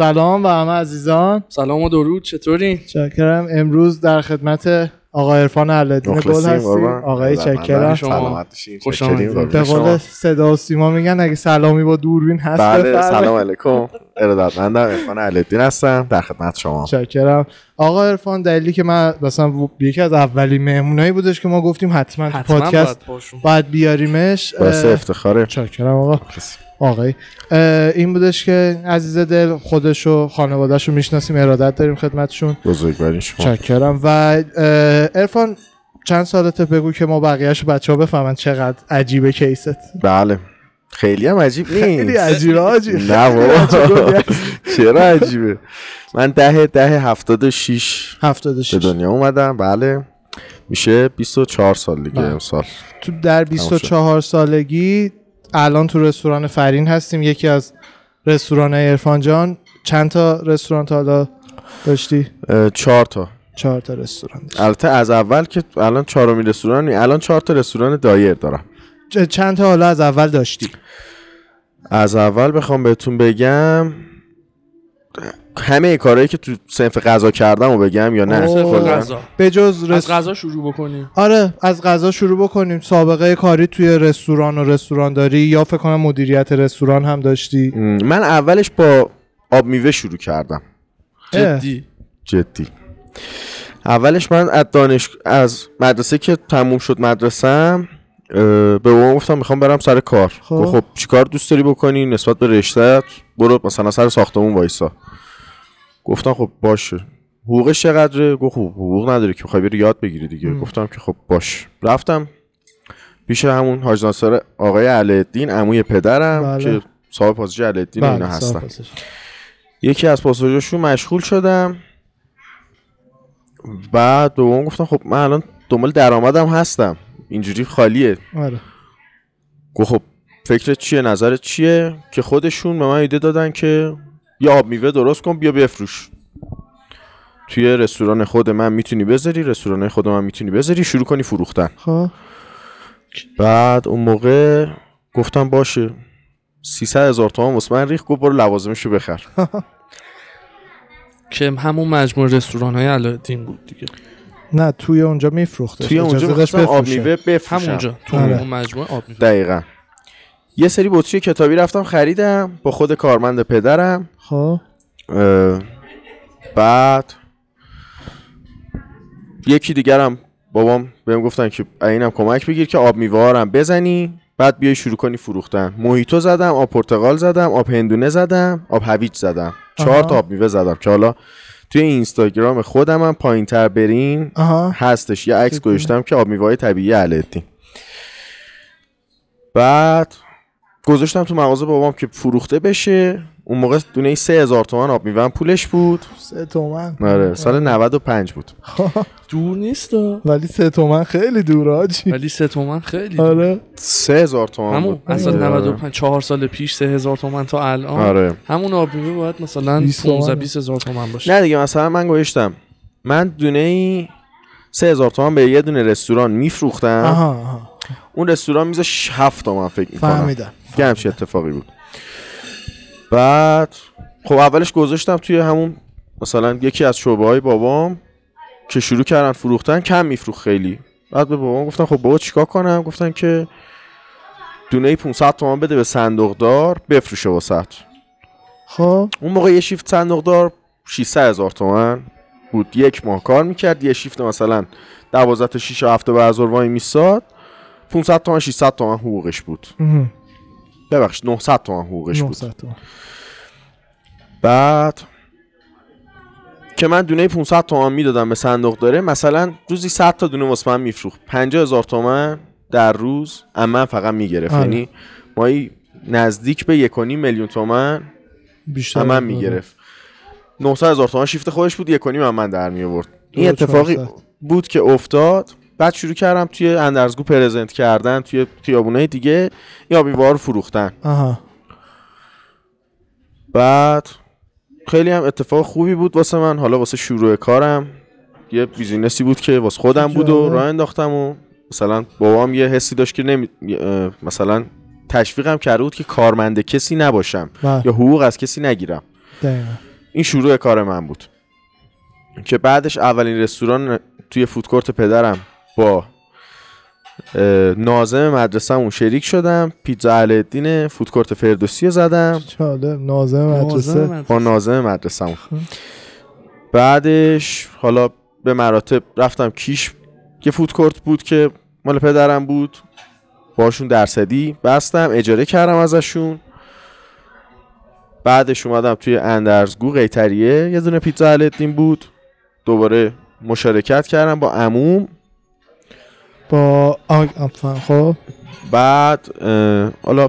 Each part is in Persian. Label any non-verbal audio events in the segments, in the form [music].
سلام و همه عزیزان. سلام و درود چطوری؟ چکرم. امروز در خدمت آقا عرفان علدین گل هستیم. آقای چکرم. خوش آمدید. به. قول صدا و سیما میگن اگه سلامی با دوربین هست بله. سلام علیکم. ارادتمندم عرفان علالدین هستم. در خدمت شما. چکرم. آقا عرفان دلیلی که من مثلا یکی از اولین مهمونایی بودش که ما گفتیم حتما حتما پادکست باید. باید بیاریمش. اه، افتخاره. چکرم آقا. آقای این بودش که عزیز دل خودش و خانوادهش رو می‌شناسیم ارادت داریم خدمتشون. بزرگوارین شما. چکرم و ارفان چند سالته بگو که ما بقیهش بچه ها بفهمن چقدر عجیبه کیست. بله. خیلی هم عجیب خیلی نیست. عجیبه آجی نه بابا. چرا عجیبه؟ من ده ده هفتاد و شیش به 76 دنیا اومدم. بله. میشه 24 سال دیگه بله. امسال. تو در 24 سالگی الان تو رستوران فرین هستیم یکی از رستوران ارفان جان چند تا رستوران تا حالا داشتی؟ چهار تا چهار تا رستوران. البته از اول که الان چهارمین رستوران نی- الان چهار تا رستوران دایر دارم چند تا حالا از اول داشتی؟ از اول بخوام بهتون بگم همه کارهایی که تو صنف غذا کردم و بگم یا نه؟ غذا. به جز از رس... غذا شروع بکنیم. آره از غذا شروع بکنیم. سابقه کاری توی رستوران و رستوران داری یا فکر کنم مدیریت رستوران هم داشتی؟ من اولش با آب میوه شروع کردم. جدی؟ جدی. اولش من از دانش از مدرسه که تموم شد مدرسم به بابام گفتم می‌خوام برم سر کار. خب. خب, چیکار دوست داری بکنی نسبت به رشتهت؟ برو مثلا سر ساختمون وایسا. گفتم خب باشه. حقوقش چقدره؟ گفت خب حقوق نداری که. بخوای بری یاد بگیری دیگه. گفتم که خب باش. رفتم پیش همون حاج ناصر آقای علیالدین عموی پدرم بله. که صاحب پاساژ علیالدین اینا بله، هستن. صاحب پاساژ. یکی از پاساژشون مشغول شدم. بعد به اون گفتم خب من الان دنبال درآمدم هستم. اینجوری خالیه. آره. گفت خب فکرت چیه؟ نظرت چیه؟ که خودشون به من ایده دادن که یه آب میوه درست کن بیا بفروش. توی رستوران خود من می‌تونی بذاری رستوران خود من می‌تونی بذاری شروع کنی فروختن. خب. بعد اون موقع گفتم باشه. 300 هزار تومان واسه من ریخت گفت برو لوازمشو بخر. که همون مجموع رستوران های علادین بود دیگه. نه توی اونجا میفروخته توی اونجا می‌خواستم آب میوه بفروشم. همونجا تو آره. اون مجموعه آب می‌فروخت. دقیقا. یه سری بطری کتابی رفتم خریدم با خود کارمند پدرم. خب. بعد یکی دیگرم بابام بهم گفتن که اینم کمک بگیر که آب هم بزنی بعد بیای شروع کنی فروختن. موهیتو زدم آب پرتقال زدم آب هندونه زدم آب هویج زدم. چهار. تا آب میوه زدم که حالا توی اینستاگرام خودم هم پایین تر برین آها. هستش. یه عکس. گذاشتم که آب میوه طبیعی علتی بعد گذاشتم تو مغازه بابام که فروخته بشه. اون موقع دونه ای سه هزار تومن آب میوه پولش بود. سه تومن. آره سال 95 بود. [laughs] دور نیست. ولی سه تومن خیلی دوره آجی. ولی سه تومن خیلی دور. آره. سه هزار تومن همون بود. از سال آره. 95 چهار سال پیش سه هزار تومن تا الان. آره. همون آب میوه باید مثلا 20 15 تومن. 20 هزار تومن باشه. نه دیگه مثلا من گوشتم. من دونه ای سه هزار تومن به یه دونه رستوران میفروختم. آها آها. اون رستوران میزه هفت تومن فکر می‌کنم. فهمیدم. همچین اتفاقی بود. بعد خب اولش گذاشتم توی همون مثلا یکی از شعبه های بابام که شروع کردن فروختن کم میفروخت خیلی. بعد به بابام گفتم خب بابا چیکار کنم؟ گفتن که دونه 500 تومن بده به صندوقدار بفروشه واسط خب؟ اون موقع یه شیفت صندوقدار 600 هزار تومن بود. یک ماه کار می‌کرد یه شیفت مثلا 12 تا 6 هفته به هزار وای میساد. 500 تومن 600 تومن حقوقش بود. ببخشید 900 تومن حقوقش بود 900 تومن. بعد که من دونه 500 تومن می‌دادم به صندوق داره مثلا روزی 100 تا دونه واسه من میفروخت 50 هزار تومن در روز اما فقط می‌گرفت آره. یعنی مایی نزدیک به 1.5 میلیون تومن بیشتر من آره. می‌گرفت 900 هزار تومن شیفت خودش بود 1.5 من من در می آورد این اتفاقی 400. بود که افتاد بعد شروع کردم توی اندرزگو پرزنت کردن توی خیابونای دیگه. یا بیوار فروختن. آها. بعد خیلی هم اتفاق خوبی بود واسه من. حالا واسه شروع کارم یه بیزینسی بود که واسه خودم بود و. راه انداختم و مثلا بابام یه حسی داشت که نمی... مثلا تشویقم کرده بود که کارمند کسی نباشم بله. یا حقوق از کسی نگیرم. دقیقاً. این شروع کار من بود. که بعدش اولین رستوران توی فودکورت پدرم با نازم مدرسه‌مون شریک شدم. پیتزا الدین فودکورت فردوسی رو زدم. جالب نازم مدرسه. نازم با نازم مدرسه‌مون. بعدش حالا به مراتب رفتم کیش. که فودکورت بود که مال پدرم بود. باشون درصدی بستم اجاره کردم ازشون. بعدش اومدم توی اندرزگو قیتریه. یه دونه پیتزا الدین بود. دوباره مشارکت کردم با عموم. با خب؟ بعد حالا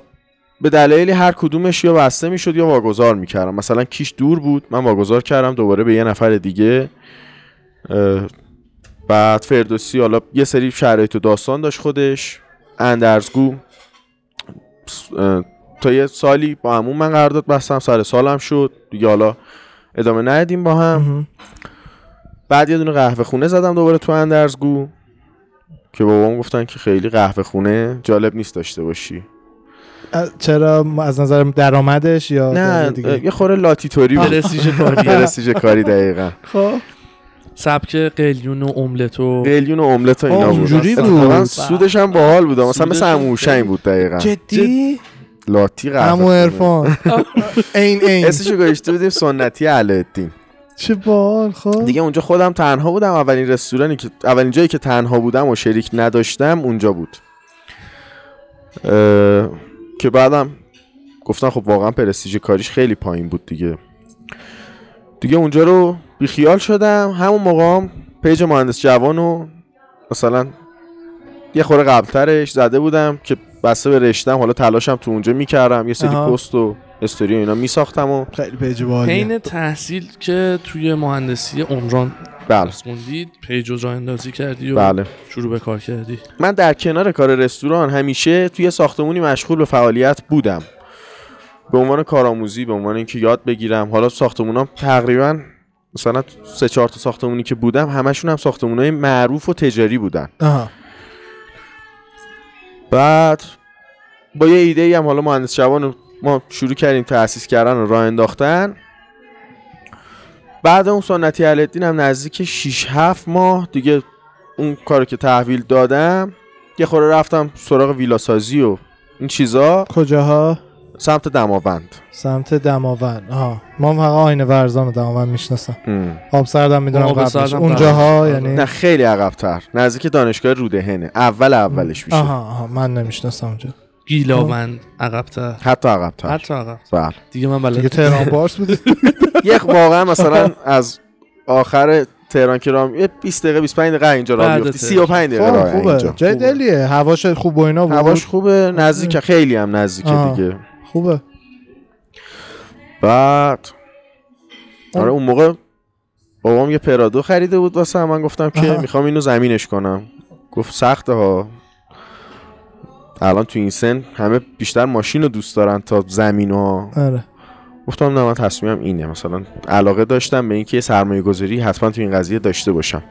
به دلایلی هر کدومش یا بسته می‌شد یا واگذار می‌کردم. مثلا کیش دور بود من واگذار کردم دوباره به یه نفر دیگه. بعد فردوسی حالا یه سری شرایط و داستان داشت خودش. اندرزگو تا یه سالی با همون من قرارداد بستم سر سالم شد. دیگه حالا ادامه ندیم با هم. بعد یه دونه قهوه خونه زدم دوباره تو اندرزگو. که بابام گفتن که خیلی قهوه خونه جالب نیست داشته باشی. چرا از نظر درآمدش یا نه دیگه؟ یه خوره لاتیتوری بود. پرستیژ کاری. [laughs] پرستیژ کاری دقیقا. خب. سبک قلیون و املت و قلیون و املت و اینا بود. اونجوری بود. اتفاقاً سودش هم باحال بود. مثلا مثل هم اموشنگ. بود دقیقا. جدی؟ لاتی قهوه عمو. عرفان. [laughs] عین عین. اسمشو گذاشته بودیم سنتی علالدین چه بال خب. دیگه اونجا خودم تنها بودم. اولین رستورانی که اولین جایی که تنها بودم و شریک نداشتم اونجا بود. اه، که بعدم گفتن خب واقعا پرستیژ کاریش خیلی پایین بود دیگه. دیگه اونجا رو بیخیال شدم. همون موقع هم پیج مهندس جوان رو مثلا یه خورده قبلترش زده بودم که بسته به رشتم حالا تلاشم تو اونجا می‌کردم. یه سری. پست و استوری و اینا میساختم و خیلی پیج باحالیه. حین تحصیل که توی مهندسی عمران بله. درس خوندی پیج و راه اندازی کردی و بله. شروع به کار کردی. من در کنار کار رستوران همیشه توی ساختمونی مشغول به فعالیت بودم. به عنوان کارآموزی به عنوان اینکه یاد بگیرم. حالا ساختمونام تقریبا مثلا سه چهار تا ساختمونی که بودم همشون هم ساختمونای معروف و تجاری بودن. آها. بعد با یه ایده ای هم حالا مهندس جوان ما شروع کردیم تأسیس کردن و راه انداختن. بعد اون سنتی علالدین هم نزدیک 6 7 ماه دیگه اون کارو که تحویل دادم یه خوره رفتم سراغ ویلاسازی و این چیزا. کجاها؟ سمت دماوند. سمت دماوند. آها. ما فقط آینه ورزان و دماوند می‌شناسم. آب سردم می‌دونم قبلش. اونجاها. یعنی نه خیلی عقبتر. نزدیک دانشگاه رودهنه. اول اولش میشه. آها آها. من نمی‌شناسم اونجا. گیلاوند عقبتر. حتی عقبتر. حتی عقب بله. دیگه من بلد دیگه تهران بارس بود. [laughs] یه واقعا مثلا از آخر تهران که راه یه 20 دقیقه 25 دقیقه اینجا راه تهران. 35 دقیقه خب راه خوبه. اینجا. جای دلیه. هواش خوب و اینا بود. هواش خوبه نزدیک خیلی هم نزدیکه. دیگه. خوبه. بعد. اون- آره اون موقع بابام یه پرادو خریده بود واسه من. گفتم که. می‌خوام اینو زمینش کنم. گفت سخته ها. الان تو این سن همه بیشتر ماشین رو دوست دارن تا زمین ها آره. گفتم نه من تصمیمم اینه. مثلا علاقه داشتم به اینکه یه سرمایه گذاری حتما تو این قضیه داشته باشم.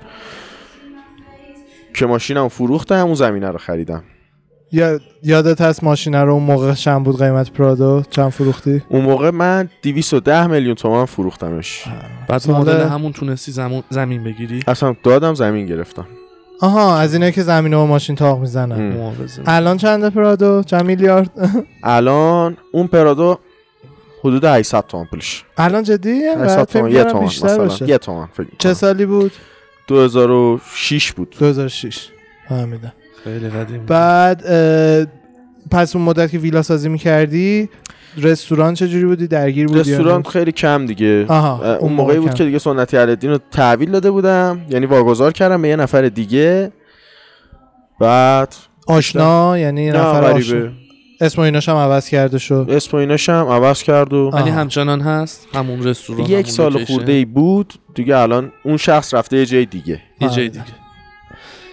که ماشینم فروختم اون زمینه رو خریدم. یا یادت هست ماشین رو اون موقع چند بود قیمت پرادو چند فروختی؟ اون موقع من 210 میلیون تومان فروختمش. بعد مدل همون تونستی زمون زمین بگیری؟ اصلا دادم زمین گرفتم. آها از اینه که زمینه و ماشین تاق می‌زنن. الان چنده پرادو چند میلیارد؟ [laughs] الان اون پرادو حدود 800 تومن پولش. الان جدی؟ 800 تومن یه تومن بیشتر مثلا. یه تومن فکر چه. سالی بود؟ 2006 بود. 2006 فهمیدم. خیلی قدیم بعد پس اون مدت که ویلا سازی می‌کردی رستوران چجوری بودی؟ درگیر بودی رستوران؟ خیلی کم دیگه. آها اون موقعی بود کم. که دیگه سنتی علالدین رو تحویل داده بودم. یعنی واگذار کردم به یه نفر دیگه. بعد آشنا؟ یعنی نفر آشنا. اسم و ایناش هم عوض کرده شد اسم و ایناش هم عوض کرد و. ولی همچنان هست؟ همون رستوران یک همون سال. خورده ای بود. دیگه الان اون شخص رفته یه جای دیگه. یه جای. دیگه.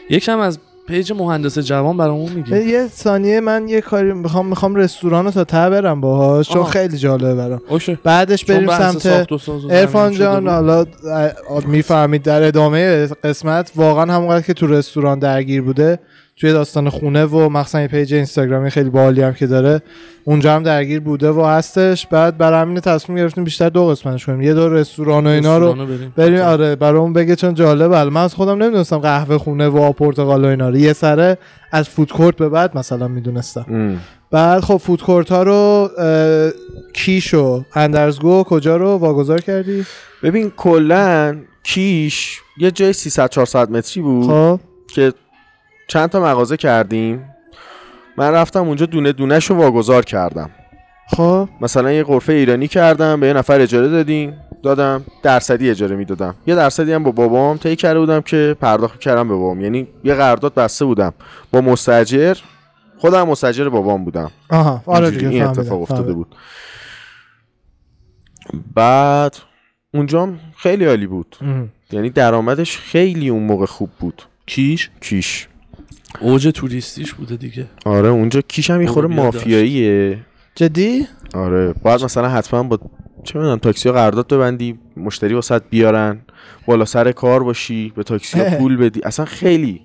یکم از پیج مهندس جوان برامون میگی یه ثانیه من یه کاری می‌خوام می‌خوام رستوران رو تا ته برم باهاش چون. خیلی جالبه برام اوشه بعدش بریم سمت عرفان جان. حالا می‌فهمید در ادامه قسمت واقعا همونقدر که تو رستوران درگیر بوده توی داستان خونه و مخصوصا یه پیج اینستاگرامی خیلی باحالی هم که داره اونجا هم درگیر بوده و هستش. بعد برای همین تصمیم گرفتیم بیشتر دو قسمتش کنیم. یه دور رستوران و اینا رو بریم. بریم. آره برای اون بگه چون جالبه. من از خودم نمی‌دونستم قهوه خونه و پرتقال و اینا رو. یه سره از فود کورت به بعد مثلا می‌دونستم. بعد خب فود کورت ها رو کیش و اندرزگو کجا رو واگذار کردی؟ ببین کلا کیش یه جای 300 400 متری بود خب. که چند تا مغازه کردیم. من رفتم اونجا دونه دونهش رو واگذار کردم. خب. مثلا یه غرفه ایرانی کردم به یه نفر اجاره دادیم. دادم درصدی اجاره می‌دادم. یه درصدی هم با بابام طی کرده بودم که پرداخت کردم به بابام. یعنی یه قرارداد بسته بودم. با مستاجر خودم مستاجر بابام بودم. آها. آره دیگه این اتفاق افتاده فهمیدم. بود. بعد اونجا خیلی عالی بود. ام. یعنی درآمدش خیلی اون موقع خوب بود. کیش؟ کیش. اوج توریستیش بوده دیگه. آره اونجا کیش هم یه خوره. مافیاییه. جدی؟ آره باید مثلا حتما با چه می‌دونم تاکسی ها قرارداد ببندی مشتری واسط بیارن بالا سر کار باشی به تاکسی. پول بدی. اصلا خیلی.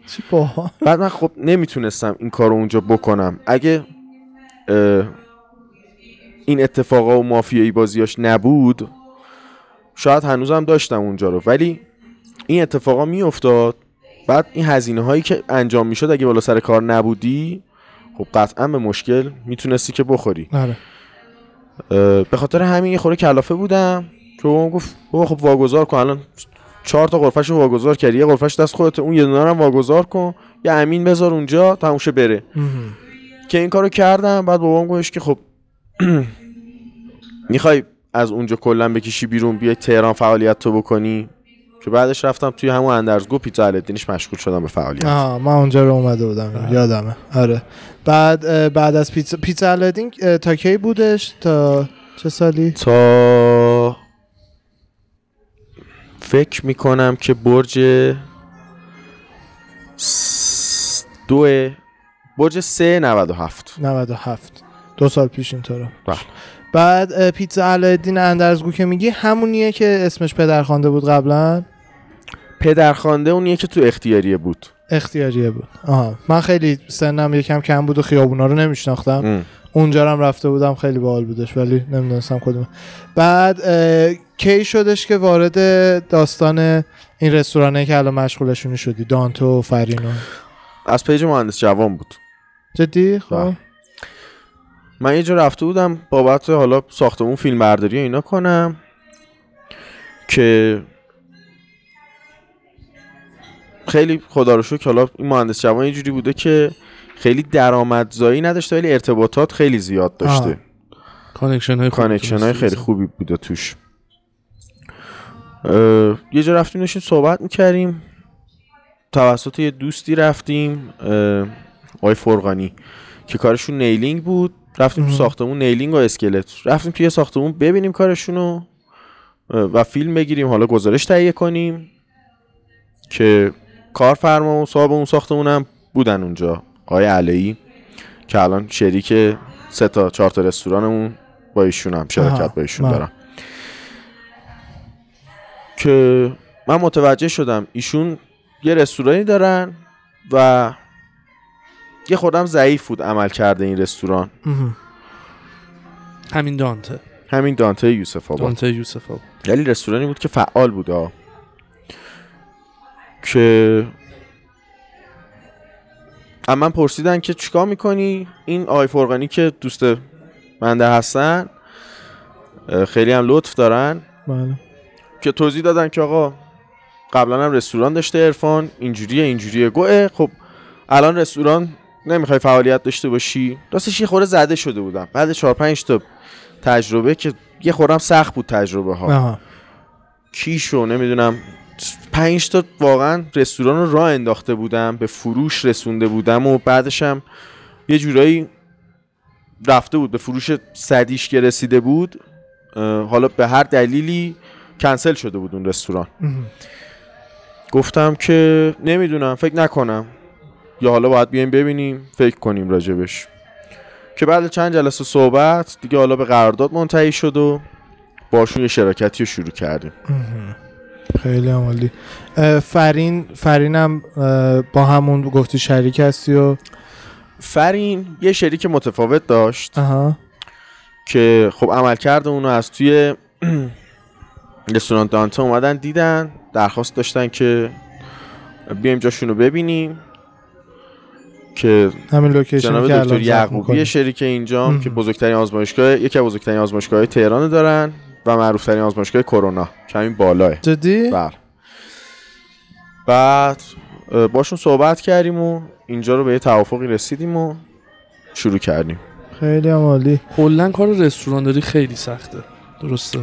بعد من خب نمی‌تونستم این کار رو اونجا بکنم. اگه این اتفاقا و مافیایی بازیاش نبود شاید هنوزم داشتم اونجا رو. ولی این اتفاقا میافتاد. بعد این هزینه هایی که انجام می‌شد اگه بالا سر کار نبودی خب قطعا به مشکل می‌تونستی که بخوری. آره. به خاطر همین یه خوره کلافه بودم که بابام گفت بابا خب واگذار کن الان چهار تا غرفش رو واگذار کردی یه غرفش دست خودت اون یه دونه هم واگذار کن یه امین بذار اونجا تموشه بره. که این کارو کردم بعد بابام گفتش که خب [clears throat] می‌خوای از اونجا کلا بکشی بیرون بیای تهران فعالیت تو بکنی. که بعدش رفتم توی همون اندرزگو پیتزا الدینش مشغول شدم به فعالیت. آها من اونجا رو اومده بودم. یادمه. آره. بعد بعد از پیتزا پیتزا الادین اه، تا کی بودش؟ تا چه سالی؟ تا فکر می‌کنم که برج س- دو برج سه 97 97 دو سال پیش اینطوره بله. بعد پیتزا الادین اندرزگو که میگی همونیه که اسمش پدرخوانده بود قبلا؟ پدرخوانده اونیه که تو اختیاریه بود. اختیاریه بود. آها. من خیلی سنم یکم کم بود و خیابونا رو نمیشناختم. ام. اونجا هم رفته بودم خیلی باحال بودش ولی نمی‌دونستم کدوم بعد کی شدش که وارد داستان این رستورانه که الان مشغولشونی شدی؟ دانتو و فرینو. از پیج مهندس جوان بود. جدی؟ خب. بله. من یه جا رفته بودم بابت حالا ساختمون فیلم برداری و اینا کنم که خیلی خدا رو شکر حالا این مهندس جوان یه جوری بوده که خیلی درآمدزایی نداشته ولی ارتباطات خیلی زیاد داشته. connection های connection های خیلی. خوبی بوده توش یه جا رفتیم داشتیم صحبت می‌کردیم توسط یه دوستی رفتیم آقای فرغانی که کارشون نیلینگ بود رفتیم تو. ساختمون نیلینگ و اسکلت رفتیم توی ساختمون ببینیم کارشونو و فیلم بگیریم حالا گزارش تهیه کنیم که کارفرما و صاحب اون ساختمون هم بودن اونجا آقای علایی که الان شریک سه تا چهار تا رستورانمون با ایشون هم شرکت با ایشون بله. دارم که من متوجه شدم ایشون یه رستورانی دارن و یه خودم ضعیف بود عمل کرده این رستوران. همین دانته همین دانته یوسف آباد دانته یوسف آباد ولی رستورانی بود که فعال بود ها. که از من پرسیدن که چیکار می‌کنی؟ این آقای فرقانی که دوست بنده هستن خیلی هم لطف دارن. بله. که توضیح دادن که آقا قبلا هم رستوران داشته عرفان اینجوریه اینجوریه گوه. خب الان رستوران نمی‌خوای فعالیت داشته باشی؟ راستش یه خورده زده شده بودم. بعد 4 5 تا تجربه که یه خورم سخت بود تجربه ها آها. کیشو نمی‌دونم پنج تا واقعا رستوران رو راه انداخته بودم به فروش رسونده بودم و بعدش هم یه جورایی رفته بود به فروش صدیش که رسیده بود حالا به هر دلیلی کنسل شده بود اون رستوران. گفتم که نمی‌دونم فکر نکنم یا حالا باید بیایم ببینیم فکر کنیم راجبش که بعد چند جلسه صحبت دیگه حالا به قرارداد منتهی شد و باشون یه شراکتی رو شروع کردیم. خیلی عالی. فرین فرینم با همون گفتی شریک هستی و؟ فرین یه شریک متفاوت داشت. آها که خب عمل کرده اونو از توی [clears throat] رستوران دانته اومدن دیدن درخواست داشتن که بیایم جاشونو ببینیم. که همین لوکیشن جناب که دکتر یعقوبی. شریک اینجا. که بزرگترین آزمایشگاه یکی از بزرگترین آزمایشگاه تهران دارن. و معروفترین آزمایشگاه کرونا که همین بالاه. جدی؟ بله. بعد باشون صحبت کردیم و اینجا رو به یه توافقی رسیدیم و شروع کردیم. خیلی هم عالی. کلا کار رستورانداری خیلی سخته. درسته؟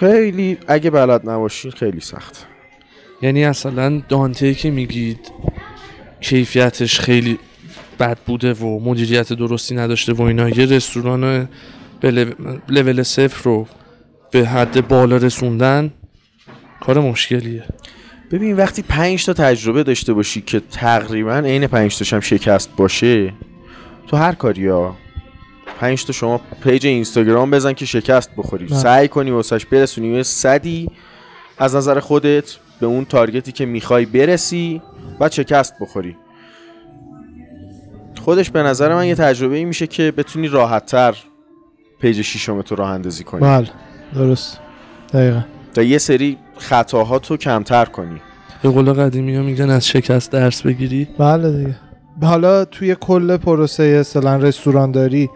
خیلی اگه بلد نباشین خیلی سخت. یعنی اصلا دانته که میگید کیفیتش خیلی بد بوده و مدیریت درستی نداشته و اینا یه رستوران به لو- لول صفر رو به حد بالا رسوندن کار مشکلیه. ببین وقتی پنج تا تجربه داشته باشی که تقریبا عین پنج تاش هم شکست باشه تو هر کاری ها پنج تا شما پیج اینستاگرام بزن که شکست بخوری. بله. سعی کنی واسش برسونی یه حدی از نظر خودت به اون target ی که می‌خوای برسی و شکست بخوری. خودش به نظر من یه تجربه ای میشه که بتونی راحتتر پیج شیشم تو راه اندازی کنی. بله درست. دقیقا. و یه سری خطاهاتو کمتر کنی. به قول قدیمی ها میگن از شکست درس بگیری. بله دیگه. حالا توی کل پروسه اصلا رستوران داری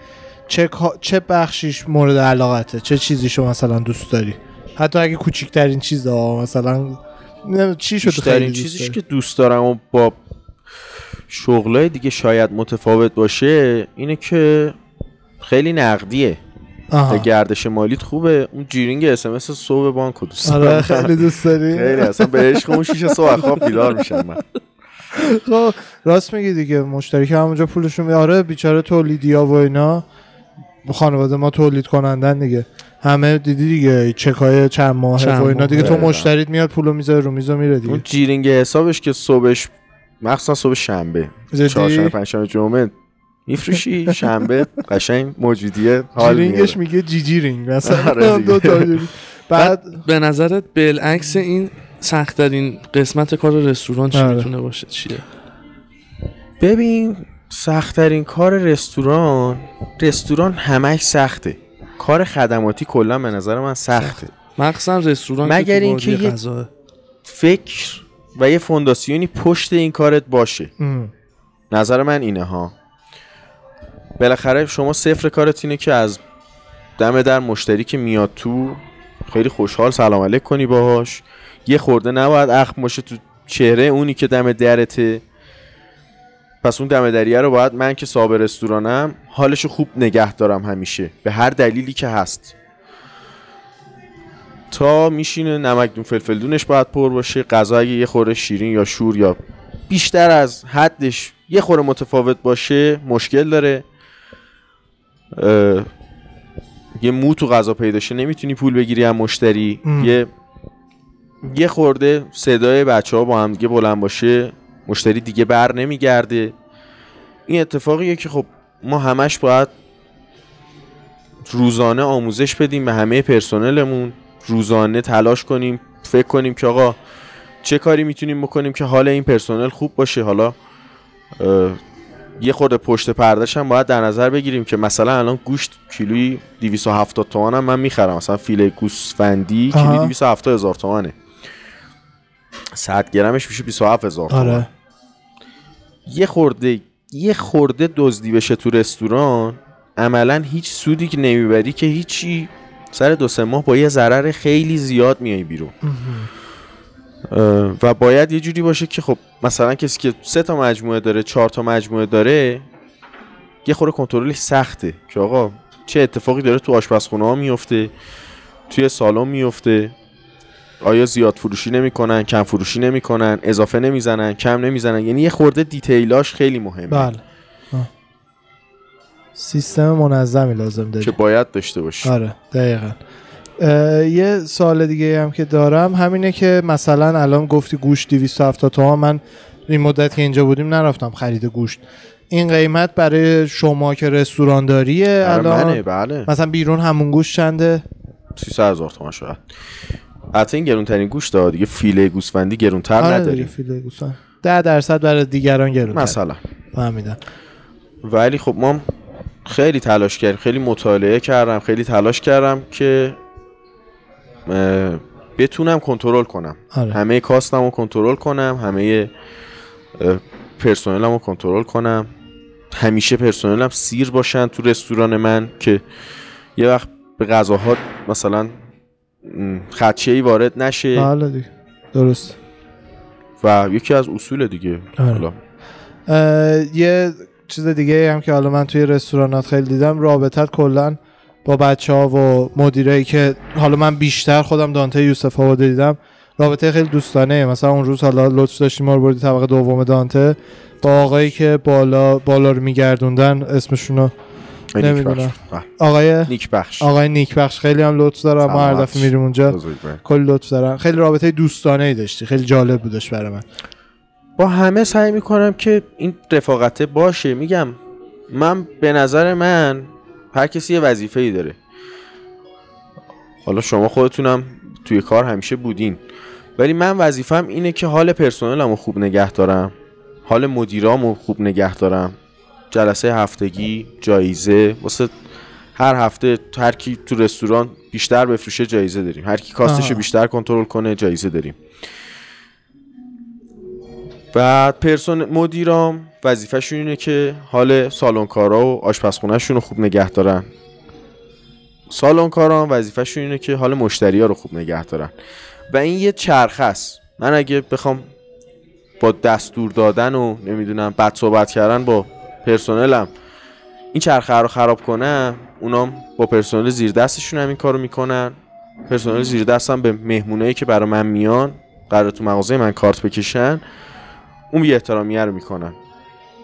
چه چه بخشیش مورد علاقته؟ چه چیزیشو مثلا دوست داری؟ حتی اگه کوچیکترین چیز ها مثلا چی شد خیلی چیزیش؟ که دوست دارم و با شغلای دیگه شاید متفاوت باشه اینه که خیلی نقدیه. آها. گردش مالیت خوبه. اون جیرینگ اس ام اس صبح بانک رو دوست آره خیلی دوست داری. خیلی اصلا به عشق اون شیشه صبح خواب بیدار میشم من. خب راست میگی دیگه. مشتری که همونجا پولشون میاره آره بیچاره تولیدیا و اینا. خانواده ما تولید کنندن دیگه. همه دیدی دیگه چکای چند ماهه چند و اینا ماه. دیگه. تو. مشتریت میاد پولو می‌ذاره رو میز و میره اون دیگه جیرینگ حسابش که صبحش مخصوصا صبح شنبه. چهارشنبه پنجشنبه جمعه میفروشی [laughs] شنبه قشنگ موجودیه حال جیرینگش میاره. میگه جیجی رینگ مثلا آره دیگه. دو تا. [laughs] بعد به نظرت بالعکس این سختترین قسمت کار رستوران چی آره. می‌تونه باشه چیه ببین سختترین کار رستوران رستوران همش سخته کار خدماتی کلا به نظر من سخته مخصوصا رستوران مگر اینکه. فکر و یه فونداسیونی پشت این کارت باشه ام. نظر من اینه ها بالاخره شما صفر کارت اینه که از دم در مشتری که میاد تو خیلی خوشحال سلام علیک کنی باهاش. یه خورده نباید اخم باشه تو چهره اونی که دم درته. پس اون دم دریه رو باید من که صاحب رستورانم حالشو خوب نگه دارم همیشه. به هر دلیلی که هست. تا میشینه نمک دون فلفل دونش باید پر باشه. غذا اگه یه خورده شیرین یا شور یا بیشتر از حدش یه خورده متفاوت باشه مشکل داره. یه مو تو غذا پیدا شه نمی‌تونی پول بگیری از مشتری. ام. یه یه خورده صدای بچه ها با هم دیگه بلند باشه مشتری دیگه بر نمیگرده. این اتفاقیه که خب ما همش باید روزانه آموزش بدیم به همه پرسنلمون روزانه تلاش کنیم فکر کنیم که آقا چه کاری می‌تونیم بکنیم که حال این پرسنل خوب باشه. حالا یه خورده پشت پردش هم باید در نظر بگیریم که مثلا الان گوشت کیلویی 270 تومن هم من می‌خرم. مثلا فیله گوسفندی کیلویی آها. 270 هزار تومنه 100 گرمش میشه 27 هزار تومن آره. یه خورده یه خورده دزدی بشه تو رستوران عملا هیچ سودی که نمی‌بری که هیچی. سر دو سه ماه با یه ضرر خیلی زیاد میای بیرون. و باید یه جوری باشه که خب مثلا کسی که سه تا مجموعه داره چهار تا مجموعه داره یه خورده کنترلش سخته که آقا چه اتفاقی داره تو آشپزخونه ها میفته توی سالن میفته آیا زیاد فروشی نمی‌کنن کم فروشی نمی‌کنن اضافه نمی‌زنن کم نمی‌زنن؟ یعنی یه خورده دیتیلاش خیلی مهمه. بله. سیستم منظمی لازم داری که باید داشته باشی آره دقیقا. یه سوال دیگه هم که دارم. همینه که مثلا الان گفتی گوشت 270 تومن من این مدت که اینجا بودیم نرفتم خرید گوشت. این قیمت برای شما که رستوران داریه الان بله. مثلا بیرون همون گوشت چنده؟ 300 هزار تومن شاید. حتی این گرونترین گوش داد دیگه فیله گوسفندی گرونتر آره دیگه نداریم فیله گوسفند. ده درصد برای دیگران گرون مثلا. فهمیدم. ولی خب ما خیلی تلاش کردیم خیلی مطالعه کردم خیلی تلاش کردم که بتونم کنترل کنم. آره. همه کاستم رو کنترل کنم همه پرسنلم رو کنترل کنم. همیشه پرسنلم سیر باشن تو رستوران من که یه وقت به غذاها مثلا خدشه ای وارد نشه. حالا دیگه درست. و یکی از اصول دیگه. آره. حالا. یه چیز دیگه هم که حالا من توی رستورانات خیلی دیدم رابطت کلا با بچه ها و مدیرایی که حالا من بیشتر خودم دانته یوسف آباد دیدم. رابطه خیلی دوستانه. مثلا اون روز حالا لطف داشتیم ما رو بردی طبقه دوم دانته. با آقایی که بالا بالا رو میگردوندن اسمشونو نیک نمی‌دونم. بله. آقای نیک بخش آقای نیک بخش خیلی هم لطف دارم. ما هر. دفعه میریم اونجا. کلی لطف دارن خیلی رابطه دوستانه ای داشتی. خیلی جالب بودش برای من. با همه سعی می‌کنم که این رفاقته باشه. میگم من به نظر من هر کسی یه وظیفه ای داره. حالا شما خودتونم توی کار همیشه بودین. ولی من وظیفم اینه که حال پرسنلم رو خوب نگه دارم. حال مدیرام رو خوب نگه دارم. جلسه هفتگی جایزه. واسه هر هفته هر کی تو رستوران بیشتر بفروشه جایزه داریم. هر کی کاستش. بیشتر کنترل کنه جایزه داریم. بعد پرسون مدیرام وظیفهشون اینه که حال سالنکارا و آشپزخونهشون رو خوب نگه دارن. سالنکارا وظیفهشون اینه که حال مشتری ها رو خوب نگه دارن. و این یه چرخه است. من اگه بخوام با دستور دادن و نمی‌دونم بد صحبت کردن با پرسنلم این چرخه رو خراب کنم اونام با پرسنل زیر دستشون هم این کارو می‌کنن. پرسنل زیر دستم به مهمونایی که برای من میان قرار تو مغازه من کارت بکشن. اون بی احترامیه رو می‌کنن.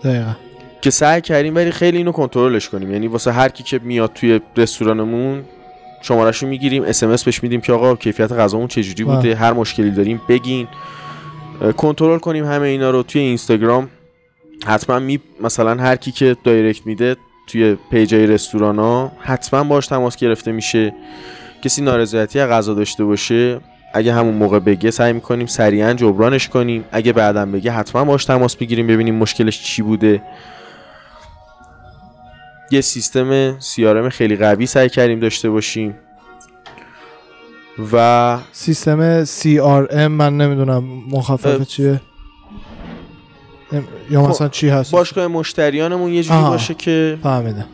دقیقا. که سعی کردیم ولی خیلی اینو کنترلش کنیم. یعنی واسه هر کی که میاد توی رستورانمون شمارهشو می‌گیریم اس ام اس بهش میدیم که آقا کیفیت غذامون چجوری. بوده هر مشکلی داریم بگین. کنترل کنیم همه اینا رو توی اینستاگرام. حتما می مثلا هر کی که direct میده توی پیجای رستوران ها حتما باش تماس گرفته میشه. کسی نارضایتی از غذا داشته باشه. اگه همون موقع بگه سعی می‌کنیم سریعا جبرانش کنیم. اگه بعدم بگه حتما باش تماس بگیریم ببینیم مشکلش چی بوده. یه سیستم سیارم خیلی قوی سعی کردیم داشته باشیم. و سیستم CRM من نمی‌دونم مخفف چیه. یا مثلا چی هست؟ باشگاه مشتریانمون یه جوری. باشه که فهمیدم.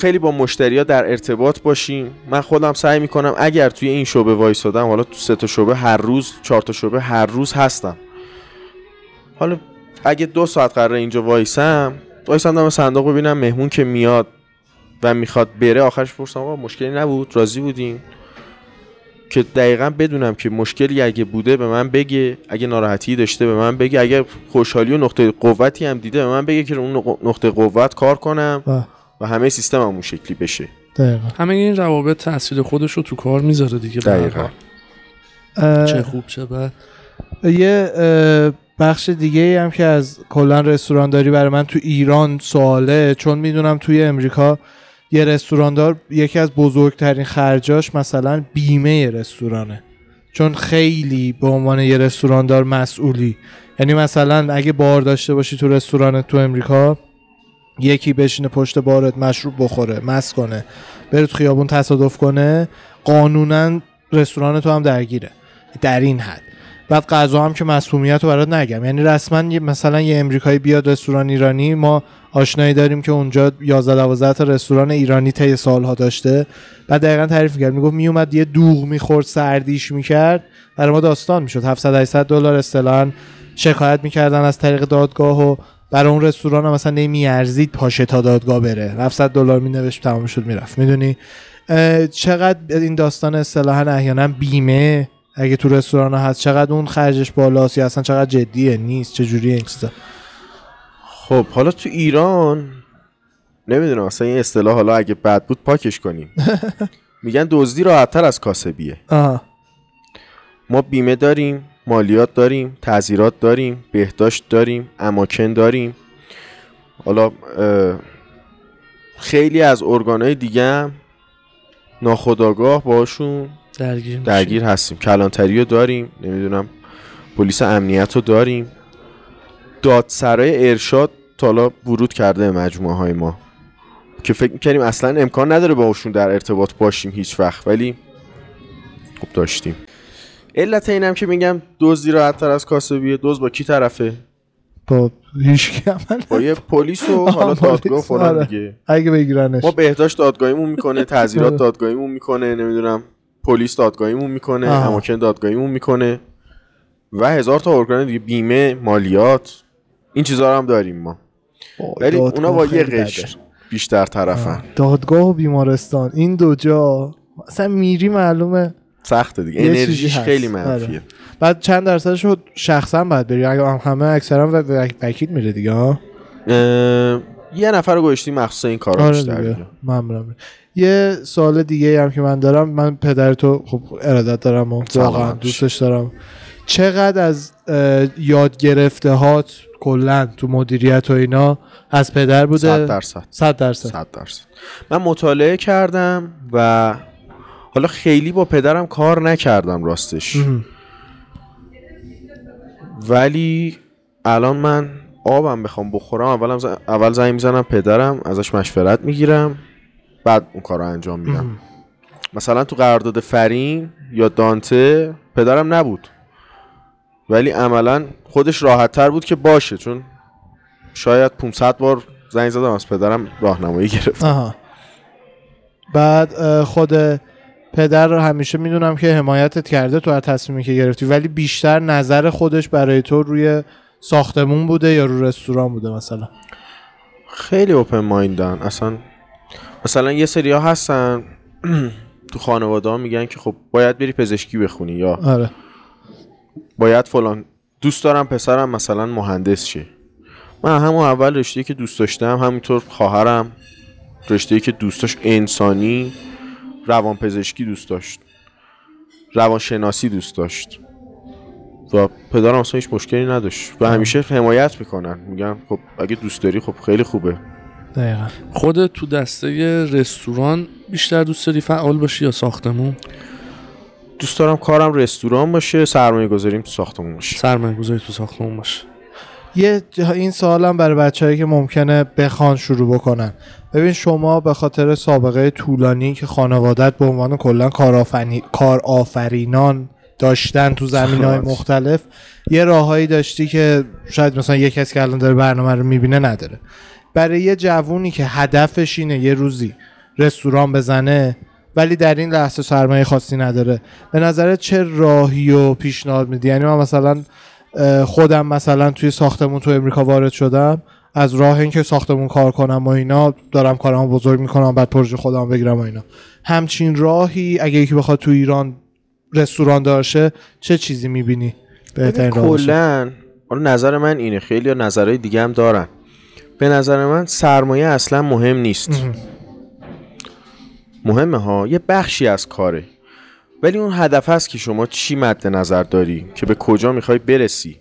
خیلی با مشتریا در ارتباط باشیم. من خودم سعی می‌کنم اگر توی این شعبه وایسادم حالا تو سه تا شعبه هر روز چهار تا شعبه هر روز هستم. حالا اگه دو ساعت قراره اینجا وایسم وایسم دم صندوق ببینم مهمون که میاد و می‌خواد بره. آخرش پرسم آقا مشکلی نبود؟ راضی بودین؟ که دقیقا بدونم که مشکلی اگه بوده به من بگه اگه ناراحتی داشته به من بگه اگه خوشحالی و نقطه قوتی هم دیده به من بگه که اون نق- نقطه قوت کار کنم. و همه سیستم هم اون شکلی بشه. دقیقا. همه این روابط تاثیر خودش رو تو کار می‌ذاره دیگه دقیقا. چه خوب چه بد. یه بخش دیگه هم که از کلا رستورانداری برای من تو ایران سواله چون می‌دونم توی امریکا یه رستوراندار یکی از بزرگترین خرجاش مثلا بیمه رستورانه. چون خیلی به عنوان یه رستوراندار مسئولی. یعنی مثلا اگه بار داشته باشی تو رستورانت تو امریکا یکی بشینه پشت بارت مشروب بخوره مست کنه بره تو خیابون تصادف کنه قانونا رستوران تو هم درگیره. در این حد. بعد غذا هم که مسمومیت رو برات نگم. یعنی رسما مثلا یه امریکایی بیاد رستوران ایرانی ما آشنایی داریم که اونجا 11 12 تا رستوران ایرانی طی سالها داشته. بعد دقیقا تعریف کرد می‌گفت میومد یه دوغ می‌خورد سردیش می‌کرد. برای ما داستان می‌شد. 700 800 دلار اصطلاحا شکایت می‌کردن از طریق دادگاه و برای اون رستوران هم مثلا نمیارزید پاشه تا دادگاه بره. 700 دلار مینوشت تمام شد می‌رفت. می‌دونی؟ چقدر این داستان اصطلاحا احیانا بیمه. اگه تو رستوران ها هست چقدر اون خرجش بالاست یا اصلا چقدر جدیه نیست چجوریه این چیزا؟ خب حالا تو ایران نمی‌دونم اصلا این اصطلاح حالا اگه بد بود پاکش کنیم. [laughs] میگن دزدی راحتتر از کاسبیه. آها. ما بیمه داریم. مالیات داریم تعذیرات داریم بهداشت داریم اماکن داریم. حالا خیلی از ارگانهای دیگه هم ناخداگاه باشون درگیر. درگیر هستیم. کلانتری رو داریم نمی‌دونم پلیس امنیت رو داریم. دادسرای ارشاد تا حالا ورود کرده مجموعه های ما. که فکر می‌کنیم اصلا امکان نداره باشون در ارتباط باشیم هیچ وقت ولی خب داشتیم. علت اینم که میگم دزدی راحت تر از کاسبیه دزد با کی طرفه با هیچ با یه پلیس و [laughs] حالا دادگاه فلان آره. دیگه اگه بگیرنش ما بهداشت دادگاهیمون می‌کنه تعزیرات آره. دادگاهیمون می‌کنه نمی‌دونم پلیس دادگاهیمون می‌کنه. اماکن دادگاهیمون می‌کنه و هزار تا ارگان دیگه بیمه مالیات این چیزا رو هم داریم ما ولی اونا با یه قشر. بیشتر طرفن دادگاه و بیمارستان این دو جا اصلا میری معلومه سخته دیگه. انرژیش. خیلی آره. منفیه. بعد چند درصدش رو شخصا باید بری. اگه هم همه اکثرا وکیل میره دیگه ها؟ اه، یه نفر رو گذاشتیم مخصوص این کارا آره. ممنونم یه سوال دیگه هم که من دارم. من پدر تو خب ارادت دارم و واقعا. دوستش دارم. چقدر از یاد گرفته هات کلا تو مدیریت و اینا از پدر بوده؟ صد درصد. صد درصد. صد درصد. من مطالعه کردم و حالا خیلی با پدرم کار نکردم راستش. ولی الان من آبم بخوام بخورم اولم ز- اول زنگ می‌زنم پدرم ازش مشورت می‌گیرم بعد اون کار رو انجام میدم مهم. مثلا تو قرارداد فرین یا دانته پدرم نبود ولی عملا خودش راحت تر بود که باشه چون شاید 500 بار زنگ زدم از پدرم راهنمایی گرفت بعد خود پدر رو همیشه می‌دونم که حمایتت کرده تو هر تصمیمی که گرفتی ولی بیشتر نظر خودش برای تو روی ساختمون بوده یا رو رستوران بوده مثلا؟ خیلی اوپن مایندن اصلا مثلا یه سری ها هستن تو خانواده ها میگن که خب باید بری پزشکی بخونی یا آره. باید فلان. دوست دارم پسرم مثلا مهندس شه. من همون اول رشته که دوست داشتم همینطور خواهرم رشته که دوست داشت انسانی. روان پزشکی دوست داشت. روان شناسی دوست داشت. و پدرم اصلا هیچ مشکلی نداشت. و همیشه حمایت می‌کنن. میگن خب اگه دوست داری خب خیلی خوبه. دقیقا. خودت تو دسته رستوران بیشتر دوست داری فعال باشی یا ساختمون؟ دوست دارم کارم رستوران باشه سرمایه گذاریم تو ساختمون باشه. سرمایه گذاری تو ساختمون باشه. یه این سوالم برای بچههایی که ممکنه بخوان شروع بکنن. ببین شما به خاطر سابقه طولانی که خانوادت به عنوان کلا کارآفرینان داشتن تو زمین های. مختلف یه راههایی داشتی که شاید مثلا یه کسی که الان داره برنامه رو می‌بینه نداره. برای یه جوونی که هدفش اینه یه روزی رستوران بزنه ولی در این لحظه سرمایه خاصی نداره. به نظرت چه راهی و پیشنهاد میدی؟ یعنی من مثلا خودم مثلا توی ساختمون تو امریکا وارد شدم. از راه اینکه ساختمون کار کنم و اینا دارم کارمو بزرگ می‌کنم بعد پروژه خودم بگیرم و اینا. همچین راهی اگه یکی بخواد تو ایران رستوران داشته چه چیزی می‌بینی؟ بهترین؟ کلا نظر من اینه. خیلی یا نظرهای دیگه هم دارن. به نظر من سرمایه اصلا مهم نیست. مهم. مهمه ها. یه بخشی از کاره. ولی اون هدف هست که شما چی مد نظر داری؟ که به کجا می‌خوای برسی؟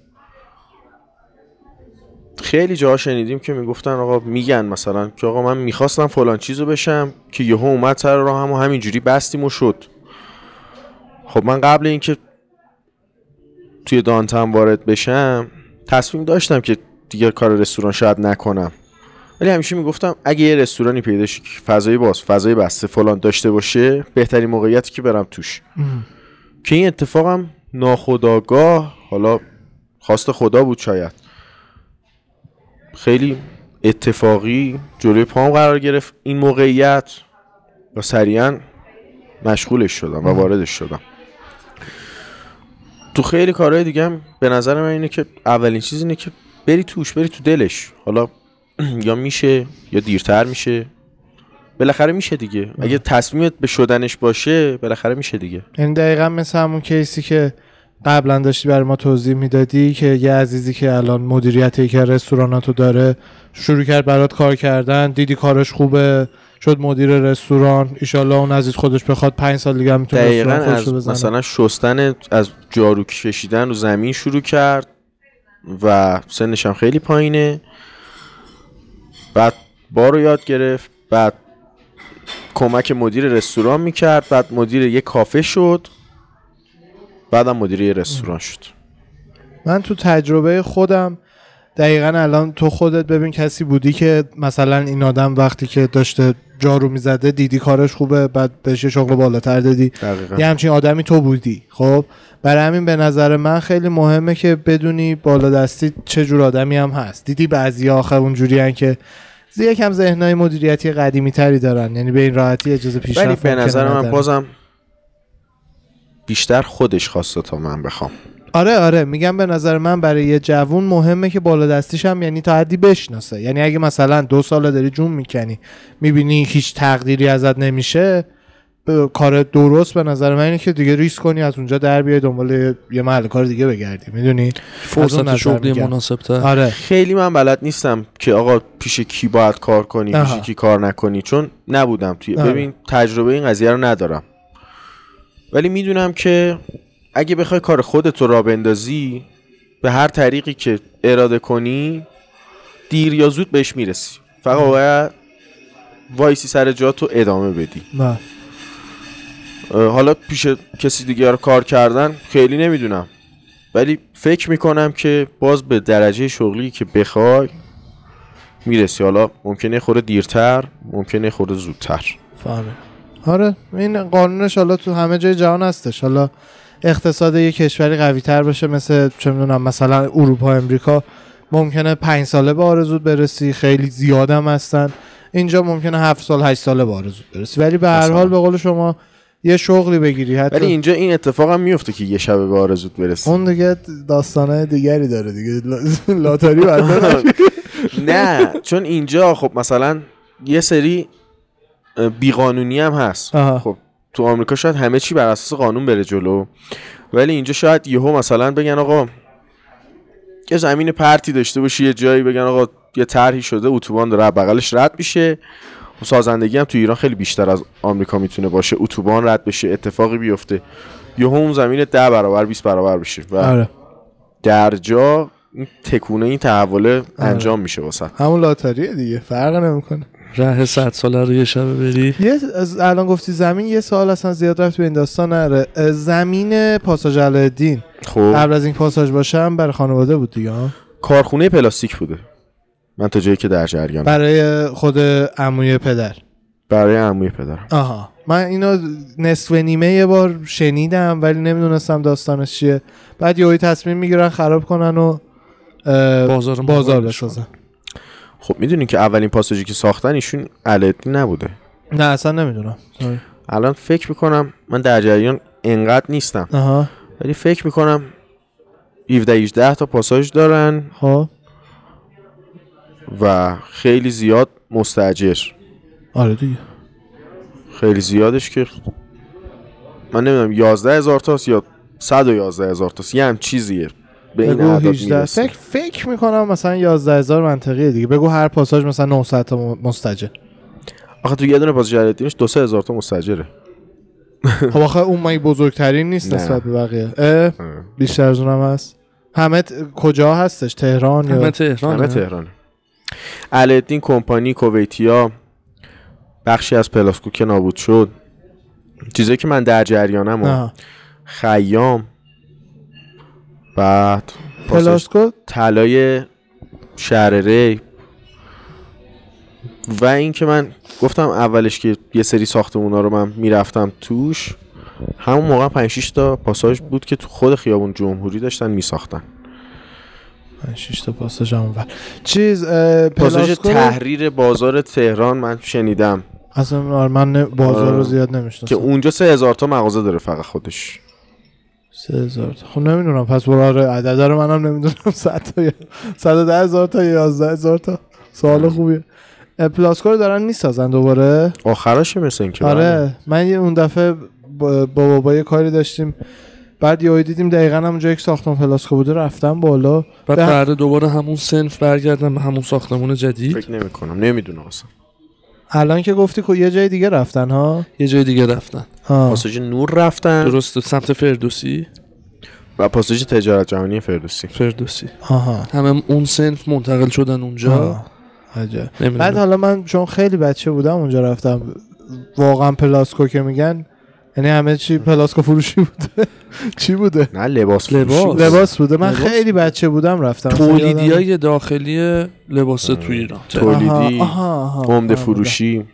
خیلی جاها شنیدیم که می‌گفتن آقا میگن مثلا که آقا من می‌خواستم فلان چیزو بشم که یهو اومد سر راهم و همینجوری بستیم و شد. خب من قبل اینکه توی دانتم وارد بشم تصمیم داشتم که دیگه کار رستوران شاید نکنم. ولی همیشه می‌گفتم اگه یه رستورانی پیدا شه که فضای باز فضای بسته فلان داشته باشه بهترین موقعیتی که برم توش. که این اتفاقم ناخداگاه حالا خواست خدا بود شاید. خیلی اتفاقی جلوی پام قرار گرفت. این موقعیت و سریعا مشغولش شدم و واردش شدم. تو خیلی کارهای دیگه هم به نظر من اینه که اولین چیز اینه که بری توش بری تو دلش. حالا [clears throat] یا میشه یا دیرتر میشه. بالاخره میشه دیگه. اگه تصمیمت به شدنش باشه بالاخره میشه دیگه. یعنی دقیقا مثل همون کیسی که قبلا داشتی برای ما توضیح می‌دادی که یه عزیزی که الان مدیریت یکی از رستوراناتو داره شروع کرد برات کار کردن دیدی کارش خوبه شد مدیر رستوران. ایشالله اون عزیز خودش بخواد پنج سال دیگه هم می‌تونه دقیقا از بزنه. مثلا شستن از جارو کشیدن رو زمین شروع کرد و سنش هم خیلی پایینه. بعد بار رو یاد گرفت بعد کمک مدیر رستوران می‌کرد بعد مدیر یه کافه شد بعدم مدیر یه رستوران شد. من تو تجربه خودم دقیقا الان تو خودت ببین کسی بودی که مثلا این آدم وقتی که داشته جارو می‌زده دیدی کارش خوبه بعد بهش شغل بالاتر دادی. دقیقا. یه همچین آدمی تو بودی خب؟ برای همین به نظر من خیلی مهمه که بدونی بالا دستی چه جور آدمی هم هست. دیدی بعضی آخر اونجوری که زی یکم ذهنای مدیریتی قدیمی تری دارن یعنی به این راحتی اجازه پیشرفت ولی به نظر من. بازم بیشتر خودش خواسته تا من بخوام. آره آره میگم به نظر من برای یه جوون مهمه که بالا دستیش هم یعنی تا حدی بشناسه یعنی اگه مثلا دو سال داری جون می‌کنی می‌بینی هیچ تقدیری ازت نمیشه به کار درست به نظر من اینه که دیگه ریسک کنی از اونجا در بیای دنبال یه- محل کار دیگه بگردی می‌دونی فرصت شغلی میگم. مناسب تر آره خیلی من بلد نیستم که آقا پیش کی باید کار کنی آها. پیش کی کار نکنی چون نبودم توی آره. ببین تجربه این قضیه رو ندارم ولی می‌دونم که اگه بخوای کار خودت رو را بندازی به هر طریقی که اراده کنی دیر یا زود بهش می‌رسی. فقط باید وایسی سر جاتو ادامه بدی. نه اه، حالا پیش کسی دیگه رو کار کردن خیلی نمی‌دونم. ولی فکر می‌کنم که باز به درجه شغلی که بخوای می‌رسی. حالا ممکنه خورده دیرتر ممکنه خورده زودتر. فهمه. آره این قانونش حالا تو همه جای جهان هستش. حالا اقتصاد یه کشوری قوی تر باشه مثل چه می‌دونم مثلا اروپا امریکا ممکنه پنج ساله به آرزود برسی خیلی زیادم هستن. اینجا ممکنه هفت سال هشت ساله به آرزود برسی. ولی به هر. حال به قول شما یه شغلی بگیری. حتی ولی اینجا این اتفاق هم میفته که یه شبه به آرزوت برسی. اون دیگه داستانه دیگری داره دیگه. لا- [laughs] لاتاری [laughs] نه چون اینجا خب مثلا یه سری بیقانونی هم هست. خب تو آمریکا شاید همه چی بر اساس قانون بره جلو. ولی اینجا شاید یهو مثلا بگن آقا یه زمین پرتی داشته باشی یه جایی بگن آقا یه طرحی شده اتوبان داره بغلش رد میشه. و سازندگی هم تو ایران خیلی بیشتر از آمریکا می‌تونه باشه. اتوبان رد بشه اتفاقی بیفته. یهو اون زمین ده برابر 20 برابر بشه و آره. در جا این تکونه این تحوله انجام میشه واسه. همون لاتاریه دیگه فرق نمی‌کنه. ره صد ساله رو یه شبه بری. یه از الان گفتی زمین یه سال اصلا زیاد رفت به این داستان نره. زمین پاساژ علایالدین خب. قبل از این پاساژ باشم برای خانواده بود دیگه؟ کارخونه پلاستیک بوده. من تا جایی که در جریان برای خود عموی پدر. برای عموی پدرم. آها. من اینو نصف نیمه یه بار شنیدم ولی نمی‌دونستم داستانش چیه. بعد یهویی تصمیم می‌گیرن خراب کنن و بازار بازار بسازن. خب می‌دونی که اولین پاساژی که ساختن ایشون علایالدین نبوده. نه اصلا نمی‌دونم. الان فکر می‌کنم من در جریان انقدر نیستم. آها. ولی فکر می‌کنم 17 18 تا پاساژ دارن. خب. و خیلی زیاد مستاجر. آره دیگه. خیلی زیادش که من نمی‌دونم 11 هزار تاست یا 111 هزار تاست؟ یه هم چیزیه به این بگو اعداد 18 می‌رسه فکر فکر می‌کنم مثلا 11 هزار منطقیه دیگه. بگو هر پاساژ مثلا 900 تا مستجر. آخه تو یه دونه پاساژ علایالدینش دو سه هزار تا مستاجره [laughs] خب آخه اون مگه بزرگترین نیست. نسبت به بقیه. اه؟ بیشتر از اونم هست. همه ت- کجا هستش؟ تهران یا همه تهران همه تهرانه علایالدین کمپانی کویتیا. بخشی از پلاسکو که نابود شد. چیزایی که من در جریانم. خیام. بعد پلاسکو طلای شهر ری. و اینکه من گفتم اولش که یه سری ساختمونا رو من می‌رفتم توش همون موقع 5 6 تا پاساژ بود که تو خود خیابون جمهوری داشتن میساختن. 6 تا پاساژ اونور چیز پاساژ پلاسکو تحریر بازار تهران من شنیدم. اصلا آره، من بازار رو آه. زیاد که نمی‌شناسم اونجا سه هزار تا مغازه داره فقط خودش. 3000 تا. خب نمی‌دونم. پس برو آره عدد رو منم نمی‌دونم. 100 [laughs] تا یا 110 هزار تا یا 11 هزار تا. سوال خوبیه. پلاسکو رو دارن می‌سازن دوباره؟ آخرش مثل این که بله. آره من یه اون دفعه با با بابا یه کاری داشتیم. بعد یهو دیدیم دقیقا همونجا یک ساختمان پلاسکو بوده رفتم بالا. بعد به- قراره دوباره همون صنف برگردن به همون ساختمون جدید؟ فکر نمی کنم نمی‌دونم اصلا. الان که گفتی که یه جای دیگه رفتن ها؟ یه جای دیگه رفتن. پاساژ نور رفتن. درست سمت فردوسی؟ و پاساژ تجارت جهانی فردوسی. فردوسی. آها. همه اون صنف منتقل شدن اونجا. عجب. بعد حالا من چون خیلی بچه بودم اونجا رفتم واقعا پلاسکو که میگن یعنی همه چی پلاسکو فروشی بوده. [laughs] چی بوده؟ نه لباس لباس. لباس بوده. من لباس. خیلی بچه بودم رفتم. تولیدی های داخلی لباس تو ایران. تولیدی آها، آها، آها، عمده. فروشی.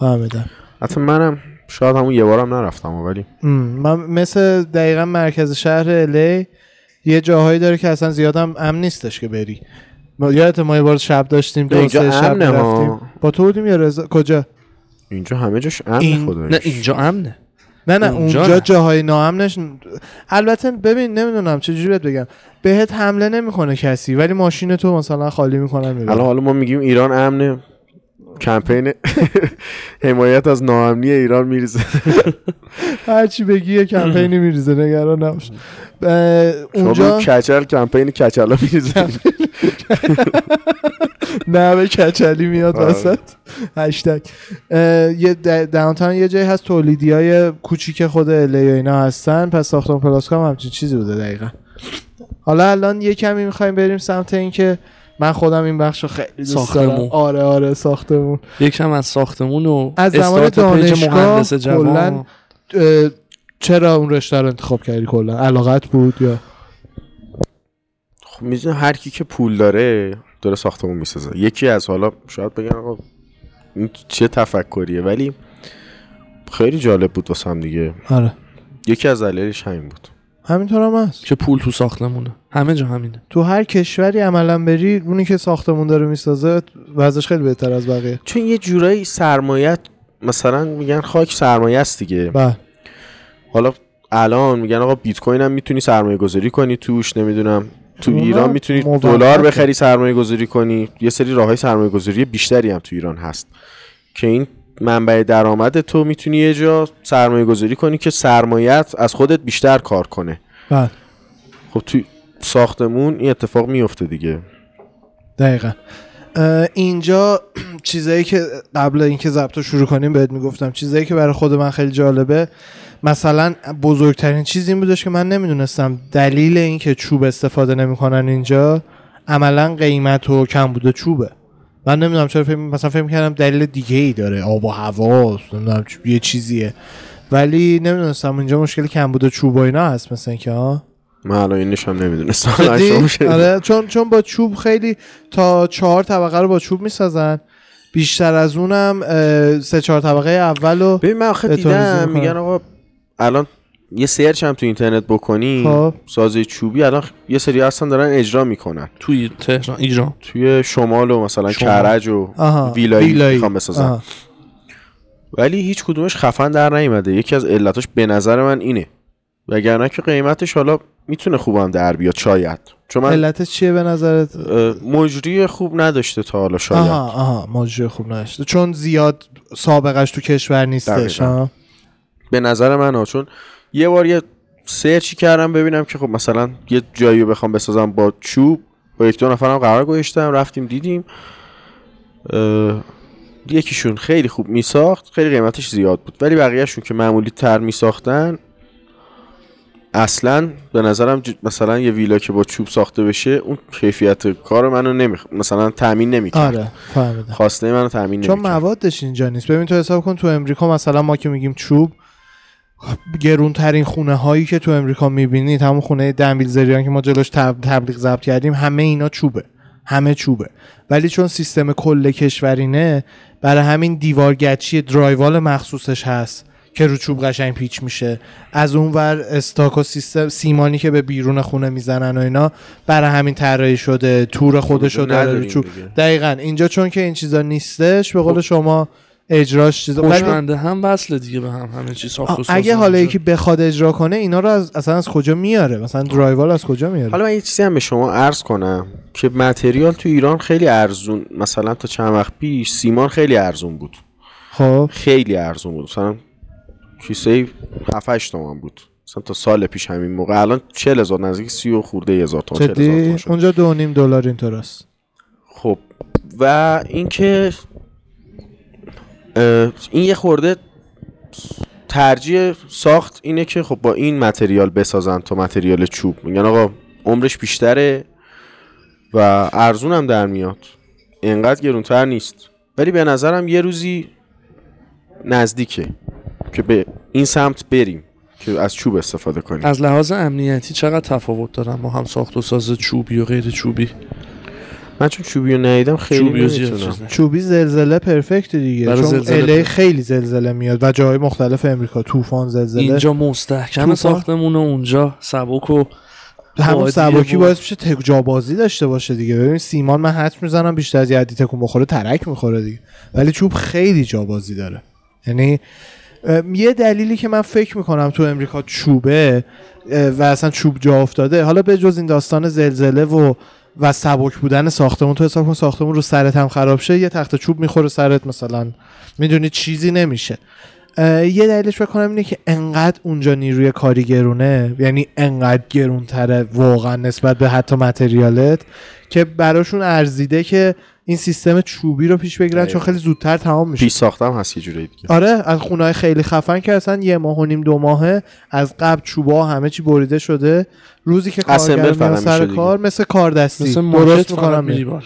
فهمیدم. حتی منم شاید همون یه بارم نرفتم ولی من مثل دقیقا مرکز شهر الی یه جاهایی داره که اصلا زیادم امن نیستش که بری. ما یادت ما یه بار شب داشتیم دو اینجا سه شب. رفتیم. با تو بودیم یا رضا کجا؟ اینجا همه جاش امن این- خدا نه اینجا امنه. نه نه اونجا اونجا نه. جاهای ناامنش البته ببین نمی‌دونم چه جوری بهت بگم. بهت حمله نمی‌کنه کسی ولی ماشین تو مثلا خالی می‌کنن الان می‌برن حالا ما میگیم ایران امنه. کمپین [laughs] حمایت از ناامنی ایران میریزه. [laughs] هر چی بگی یه کمپینی میریزه نگران نباش. اونجا کچل کمپین کچلا میریزه. [laughs] نه به کچلی میاد آره. وسط. هشتگ. یه داونتاون یه جایی هست تولیدی های کوچیک خود الی و اینا هستن. پس ساختمون پلاسکو هم همچین چیزی بوده دقیقا. حالا الان یه کمی می‌خوایم بریم سمت اینکه من خودم این بخش رو خیلی دوست ساختمون. دارم آره آره ساختمون. یکم از ساختمون و از زمان دانشگاه مهندس جوان. کلاً اه، چرا اون رشته رو انتخاب کردی کلا؟ علاقت بود یا؟ خب می‌دونی هر کی که پول داره داره ساختمون می‌سازه. یکی از حالا شاید بگن آقا این چه تفکریه؟ ولی خیلی جالب بود واسم دیگه. آره. یکی از دلایلش همین بود. همینطور هم هست. که پول تو ساختمونه. همه جا همینه. تو هر کشوری عملا بری اونی که ساختمون داره می‌سازه وضعش خیلی بهتر از بقیه. چون یه جورایی سرمایت مثلا میگن خاک سرمایه است دیگه. بله. حالا الان میگن آقا بیت کوین هم می‌تونی سرمایه گذاری کنی توش نمی‌دونم. تو ایران می‌تونی. دلار بخری سرمایه گذاری کنی. یه سری راه های سرمایه گذاری بیشتری هم تو ایران هست. که این منبع درآمد تو می‌تونی یه جا سرمایه گذاری کنی که سرمایت از خودت بیشتر کار کنه. بله. خب تو ساختمون این اتفاق میفته دیگه. دقیقا. اینجا [clears throat] چیزایی که قبل اینکه ضبط رو شروع کنیم بهت می‌گفتم. چیزایی که برای خود من خیلی جالبه مثلا بزرگترین چیز این بودش که من نمی‌دونستم دلیل اینکه چوب استفاده نمی‌کنن اینجا عملا قیمت و کم بوده چوبه. من نمی‌دونم چرا فکر مثلا فکر کردم دلیل دیگه ای داره آب و هوا نمی‌دونم یه چیزیه. ولی نمی‌دونستم اینجا مشکل کم بوده چوب و اینا هست مثلا که ها من الان اینش هم نمی‌دونستم؟ [laughs] آره چون چون با چوب خیلی تا چهار طبقه رو با چوب می‌سازن بیشتر از اونم سه چهار طبقه اول رو ببین من آخه دیدم. میگن آقا الان یه سرچ هم تو اینترنت بکنی خب. سازه چوبی الان یه سری هستن دارن اجرا می‌کنن توی تهران ایران توی شمال و مثلا شمال. کرج و ویلایی, می‌خوام بسازن آها. ولی هیچ کدومش خفن در نیومده یکی از علتاش به نظر من اینه وگرنه که قیمتش حالا می‌تونه خوبم در بیاد شاید. چون من علتش چیه به نظرت؟ مجری خوب نداشته تا حالا شاید. آها آها ماجرا خوب نشده چون زیاد سابقش تو کشور نیستش به نظر من ها چون یه بار یه سرچی کردم ببینم که خب مثلا یه جایی رو بخوام بسازم با چوب با یک دو نفرم قرار گذاشتم رفتیم دیدیم. یکیشون خیلی خوب میساخت خیلی قیمتش زیاد بود. ولی بقیهشون که معمولی تر میساختن اصلا به نظرم مثلا یه ویلا که با چوب ساخته بشه اون کیفیت کار منو نمیخ مثلا تامین نمی‌کرد آره فهمیدم. خواسته منو تامین چون نمی‌کرد موادش اینجا نیست. ببین تو حساب کن تو امریکا مثلا ما که میگیم چوب گرونترین خونه هایی که تو امریکا می‌بینید همون خونه دنبیل زریان که ما جلوش تب- تبلیغ ضبط کردیم همه اینا چوبه. همه چوبه. ولی چون سیستم کل کشور اینه برای همین دیوارگچی drywall مخصوصش هست. که رو چوب قشنگ پیچ میشه. از اون ور stucco سیستم سیمانی که به بیرون خونه می‌زنن و اینا برای همین طراحی شده تور خودش رو داره رو چوب. دیگه. دقیقا. اینجا چون که این چیزا نیستش به قول خب. شما اجراش چیزا ولی هوشمنده هم وصله دیگه به هم همه چی ساخت و آه، ساز اگه حالا. یکی بخواد اجرا کنه اینا رو از اصلا از کجا میاره؟ مثلا drywall از کجا میاره؟ حالا من یه چیزی هم به شما عرض کنم که متریال تو ایران خیلی ارزون مثلا تا چند وقت پیش سیمان خیلی ارزون بود. خب. خیلی ارزون بود. مثلا کیسه 7 8 تومن بود. مثلا تا سال پیش همین موقع. الان 40 هزار نزدیک 30 و خورده هزار تومن 40 هزار جدی تومن شد. اونجا دو نیم دلار اینطور است. خب. و اینکه این یه خورده ترجیح ساخت اینه که خب با این متریال بسازن تا متریال چوب. میگن آقا عمرش بیشتره و ارزون هم در میاد. اینقدر گرونتر نیست. ولی به نظرم یه روزی نزدیکه. که به این سمت بریم که از چوب استفاده کنیم. از لحاظ امنیتی چقدر تفاوت دارن ما هم ساخت و ساز چوبی و غیر چوبی؟ من چون چوبی رو ندیدم خیلی چوبی نمی‌تونم. چوبی زلزله پرفکت دیگه چون زلزله خیلی زلزله میاد و جاهای مختلف امریکا طوفان زلزله. اینجا مستحکم. ساختمون و اونجا سبک و همون سبکی باعث میشه تک جابازی داشته باشه دیگه. ببین سیمان من حد می‌زنم بیشتر از یه تکون بخوره ترک می‌خوره دیگه. ولی چوب خیلی جابازی داره. یعنی یه دلیلی که من فکر می‌کنم تو امریکا چوبه و اصلا چوب جا افتاده حالا به جز این داستان زلزله و و سبک بودن ساختمون تو حساب کن ساختمون رو سرت هم خراب شه یه تخت چوب می‌خوره سرت مثلا. می‌دونی چیزی نمیشه. یه دلیلش فکر کنم اینه که انقدر اونجا نیروی کاری گرونه یعنی انقدر گرونتره واقعا نسبت به حتی متریالت که براشون ارزیده که این سیستم چوبی رو پیش بگیرن چون خیلی زودتر تمام میشه. پیش ساختم هست یه جوری دیگه. آره از خونه خیلی خفن که اصلا یه ماه و نیم دو ماهه از قبل چوبا همه چی بریده شده. روزی که کارگر میان سر. کار مثل کاردستی. مثل درست می‌کنم میری بالا.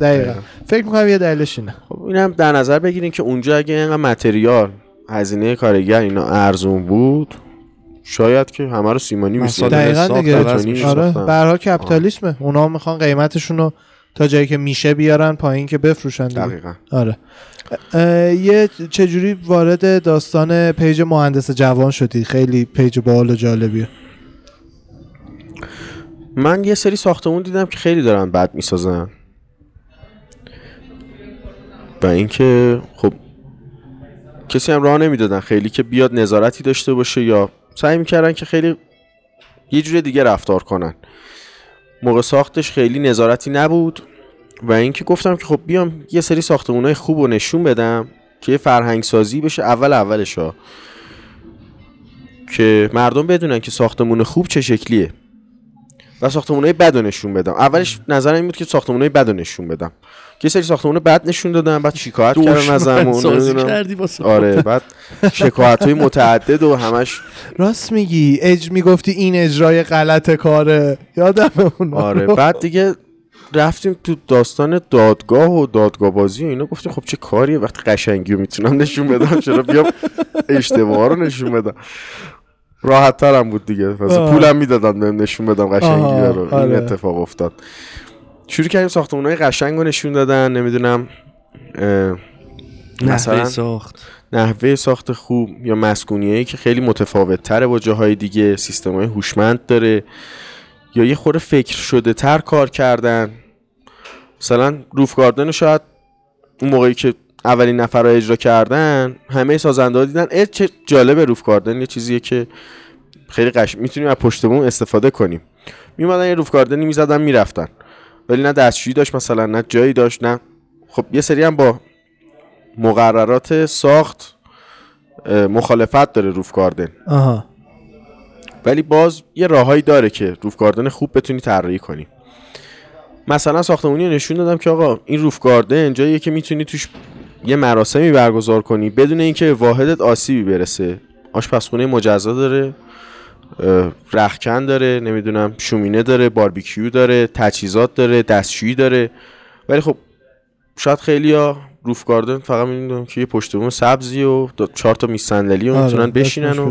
دقیقا. فکر می‌کنم یه دلیلش اینه. خب اینم در نظر بگیرین که اونجا اگه اینقدر material هزینه کارگر اینا ارزون بود شاید که همه رو سیمانی می‌سازن دقیقا دیگه. آره. به هر حال کپیتالیسمه. اونا می‌خوان قیمتشون رو تا جایی که میشه بیارن پایین که بفروشن دیگه. دقیقا. آره. یه چجوری وارد داستان پیج مهندس جوان شدی؟ خیلی پیج باحال و جالبیه. من یه سری ساختمون دیدم که خیلی دارن بد می‌سازن. و اینکه خب کسی هم راه نمی‌دادن. خیلی که بیاد نظارتی داشته باشه یا سعی می‌کردن که خیلی یه جور دیگه رفتار کنن. موقع ساختش خیلی نظارتی نبود و اینکه گفتم که خب بیام یه سری ساختمونای خوب رو نشون بدم که یه فرهنگ سازی بشه اول اولش ها که مردم بدونن که ساختمون خوب چه شکلیه و ساختمونای بد نشون بدم. اولش نظرم این بود که ساختمونای بد نشون بدم. یه سری ساختمون بد نشون دادم بعد شکایت کردن. کردی واسه آره بعد شکایت های متعدد و همش راست میگی. اج می‌گفتی این اجرای غلط کاره. یادم اون آره بعد دیگه رفتیم تو داستان دادگاه و دادگاه بازی و اینا گفتیم خب چه کاریه؟ وقتی قشنگی رو می‌تونم نشون بدم چرا بیام اشتباه رو نشون بدم؟ راحت ترم بود دیگه. پولم می‌دادن بهم نشون بدم قشنگی رو. این آره. اتفاق افتاد. شروع کردیم ساختمونهای قشنگ رو نشون دادن نمی‌دونم نحوه مثلا ساخت. نحوه ساخت خوب یا مسکونیایی که خیلی متفاوت تره با جاهای دیگه سیستم های هوشمند داره یا یه خورده فکر شده تر کار کردن. مثلا روف گاردن شاید اون موقعی که اولین نفر رو اجرا کردن همه سازنده ها دیدن اه چه جالبه روف گاردن یه چیزیه که خیلی قش می‌تونیم از پشت بوم استفاده کنیم. میومدن یه روف گاردنی می‌زدن می‌رفتن. ولی نه دستشویی داشت مثلا نه جایی داشت نه. خب یه سری هم با مقررات ساخت مخالفت داره روف گاردن. آها. ولی باز یه راههایی داره که روف گاردن خوب بتونی طراحی کنی. مثلا ساختمونی رو نشون دادم که آقا این روف گاردن جاییه که می‌تونی توش یه مراسمی برگزار کنی بدون اینکه واحدت آسیبی برسه. آشپزخونه مجزا داره. رخکن داره نمی‌دونم شومینه داره باربیکیو داره تجهیزات داره دستشویی داره. ولی خب شاید خیلی ها روف گاردن فقط می‌دونم که یه پشت بوم سبزی و چهار تا میز صندلی و می‌تونن آره، بشینن و.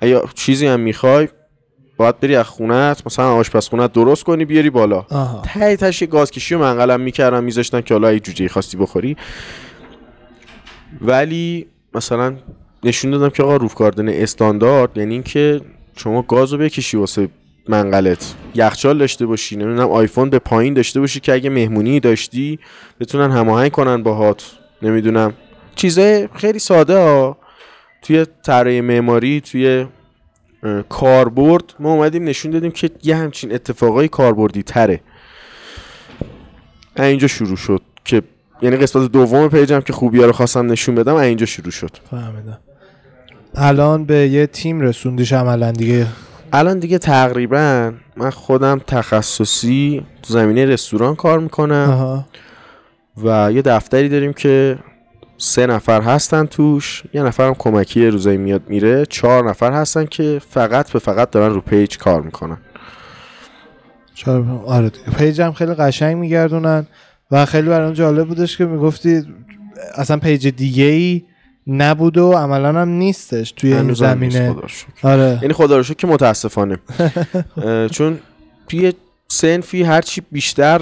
اگه چیزی هم می‌خوای باید بری از خونت مثلا آشپزخونت درست کنی بیاری بالا. ته تش گازکشی و منقلم می‌کردن میذاشتن که حالا اگه جوجه خواستی بخوری. ولی مثلا نشون دادم که آقا روف گاردن استاندارد یعنی اینکه شما گازو بکشی واسه منقلت. یخچال داشته باشی نمی‌دونم آیفون به پایین داشته باشی که اگه مهمونی داشتی بتونن هماهنگ کنن باهات. نمی‌دونم. چیزای خیلی ساده ها. توی طراحی معماری توی کاربرد ما اومدیم نشون دادیم که یه همچین اتفاقای کاربردی تره. اینجا شروع شد که یعنی قسمت دوم پیجم که خوبی رو خواستم نشون بدم اینجا شروع شد. فهمیدم. الان به یه تیم رسوندیش عملا دیگه. الان دیگه تقریبا من خودم تخصصی تو زمینه رستوران کار می‌کنم آها. و یه دفتری داریم که سه نفر هستن توش. یه نفرم کمکی روزایی میاد میره. چهار نفر هستن که فقط به فقط دارن رو پیج کار می‌کنن. آره پیج هم خیلی قشنگ میگردونن و خیلی برام جالب بودش که می‌گفتی اصلا پیج دیگه ای نبود و عملا هم نیستش توی این هم زمینه. آره. یعنی خدا رو شکر که متاسفانه. [laughs] چون توی سنفی هرچی بیشتر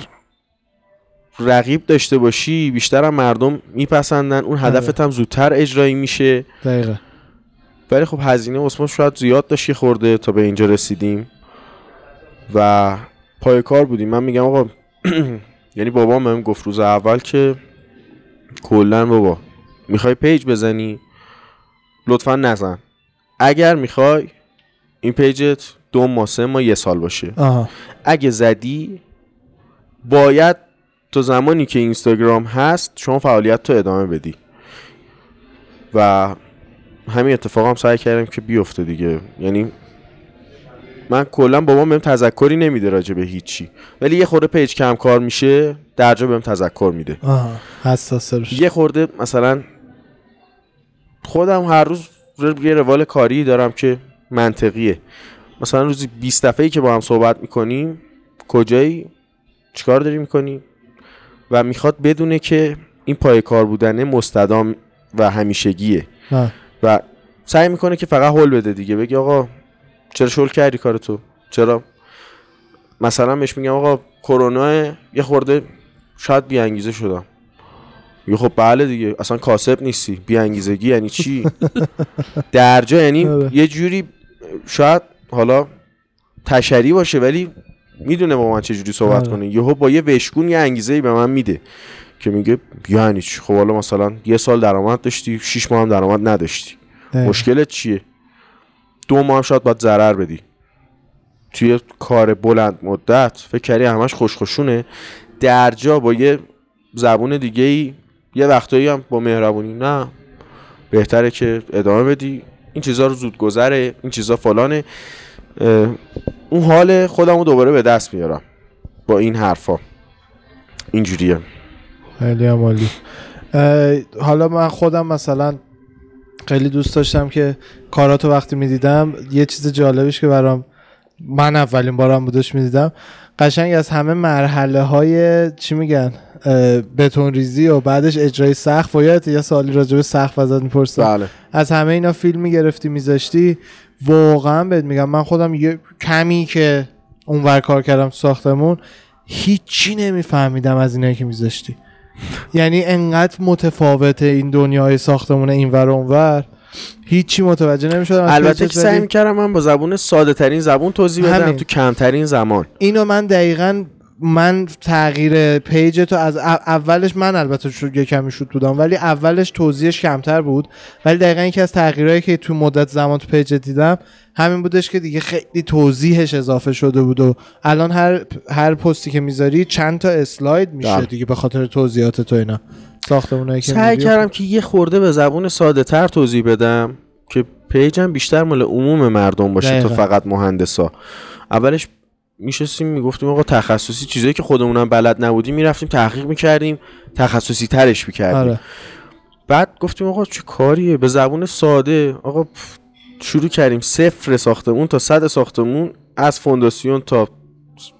رقیب داشته باشی بیشتر هم مردم میپسندن. اون هدفت هم زودتر اجرایی میشه. دقیقه ولی خب هزینه عثمان شاید زیاد داشت یه خورده تا به اینجا رسیدیم. و پای کار بودیم. من میگم آقا [clears throat] یعنی بابام بهم گفت روز اول که کلا بابا می‌خوای پیج بزنی؟ لطفا نزن. اگر می‌خوای این پیجت دو ماه سه ماه یه سال باشه. آها. اگه زدی باید تا زمانی که اینستاگرام هست شما فعالیت تو ادامه بدی. و همین اتفاق هم سعی کردم که بیفته دیگه. یعنی من کلا بابام بهم تذکری نمیده راجع به هیچی. ولی یه خورده پیج کم کار میشه درجا بهم تذکر میده. روش. یه خورده مثلا خودم هر روز یه روال کاری دارم که منطقیه. مثلا روزی 20 دفعه که با هم صحبت می‌کنیم کجایی؟ چیکار داری می‌کنی و می‌خواد بدونه که این پای کار بودنه مستدام و همیشگیه. آه. و سعی می‌کنه که فقط هول بده دیگه. بگی آقا چرا شل کردی کار تو؟ چرا؟ مثلا بهش میگم آقا کرونا یه خورده شاید بی انگیزه شدم. یه خب بله دیگه اصلا کاسب نیستی. بی انگیزگی یعنی چی؟ درجا یعنی آره. یه جوری شاید حالا تشری باشه ولی می‌دونه با من چه جوری صحبت آره. کنه. یهو با یه وشکون یه انگیزه ای به من میده که میگه یعنی چی؟ خب حالا مثلا یه سال درآمد داشتی شیش ماه هم درآمد نداشتی. مشکلت چیه؟ دو ماه هم شاید باید ضرر بدی. توی کار بلند مدت فکر کردی همش خوشخوشونه درجا با یه زبون دیگه ای یه وقتایی هم با مهربونی نه. بهتره که ادامه بدی. این چیزا رو زود گذره این چیزا فلانه. اون حال خودم رو دوباره به دست میارم با این حرفا. اینجوریه. خیلی اه، حالا من خودم مثلا خیلی دوست داشتم که کاراتو وقتی می‌دیدم یه چیز جالبیش که برام من اولین بارم بودش می‌دیدم قشنگ از همه مرحله های چی میگن؟ بتون ریزی و بعدش اجرای سقف و یه سوالی راجع به سقف ازت می‌پرسم. بله. از همه اینا فیلم می‌گرفتی میذاشتی؟ واقعا بهت میگم من خودم یه کمی که اونور کار کردم تو ساختمون هیچی نمیفهمیدم از اینایی که میذاشتی. یعنی انقدر متفاوته این دنیای ساختمون اینور اونور. هیچی متوجه نمی‌شدم البته که سعی می‌کردم من با زبون ساده ترین زبون توضیح بدم. تو کمترین زمان. اینو من دقیقا من تغییر پیج تو از او- اولش من البته شو یه کمی شد بودم ولی اولش توضیحش کمتر بود ولی دقیقا یکی از تغییرهایی که تو مدت زمان تو پیج دیدم همین بودش که دیگه خیلی توضیحش اضافه شده بود و الان هر هر پستی که می‌ذاری چند تا اسلاید میشه بله. دیگه به خاطر توضیحات تو اینا ساختمونایی که سعی. کردم که یه خورده به زبون ساده تر توضیح بدم که پیجم بیشتر مال عموم مردم باشه تا دقیقا. فقط مهندسا اولش میشستیم می‌گفتیم آقا تخصصی چیزایی که خودمونم بلد نبودیم می‌رفتیم تحقیق می‌کردیم تخصصی ترش می‌کردیم. آره. بعد گفتیم آقا چه کاریه؟ به زبون ساده. آقا شروع کردیم صفر ساختمون تا صد ساختمون از فونداسیون تا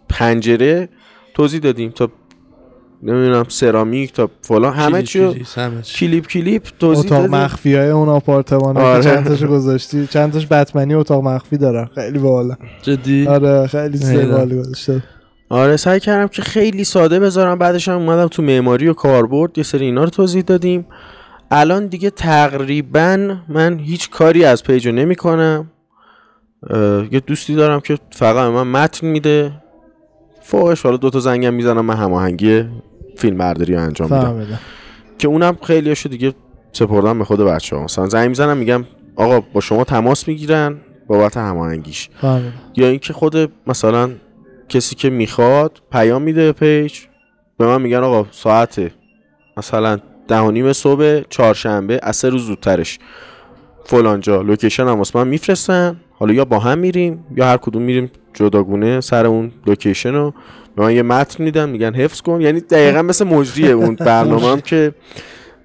پنجره توضیح دادیم تا نمی‌دونم سرامیک تا فلان همه چی رو کلیپ، همه چی. کلیپ کلیپ توضیح اتاق دادیم مخفی های اون آپارتمان آره. که چند تاشو گذاشتی. چند تاش بتمنی اتاق مخفی دارن. خیلی باحال جدی؟ آره خیلی. باحال گذاشته. آره سعی کردم که خیلی ساده بذارم بعدش هم اومدم تو معماری و کاربرد یه سری اینا رو توضیح دادیم. الان دیگه تقریبا من هیچ کاری از پیج رو نمی کنم یه دوستی دارم که فقط من متن میده. فوقش حالا دوتا زنگم می‌زنم من هماهنگی فیلم برداری رو انجام میدم. که اونم خیلی هاشو دیگه سپردم به خود بچه ها مثلا زنگ می‌زنم میگم آقا با شما تماس می‌گیرن بابت هماهنگیش. یا اینکه خود مثلا کسی که می‌خواد پیام میده به پیج به من میگن آقا ساعت مثلا ده و نیم صبح چهارشنبه از سه روز زودترش. فلانجا لوکیشن هم واسه من میفرستن. حالا یا با هم میریم یا هر کدوم میریم جداگونه سر اون لوکیشن رو. به من یه متن میدن میگن حفظ کن. یعنی دقیقا مثل مجریه اون برنامه هم که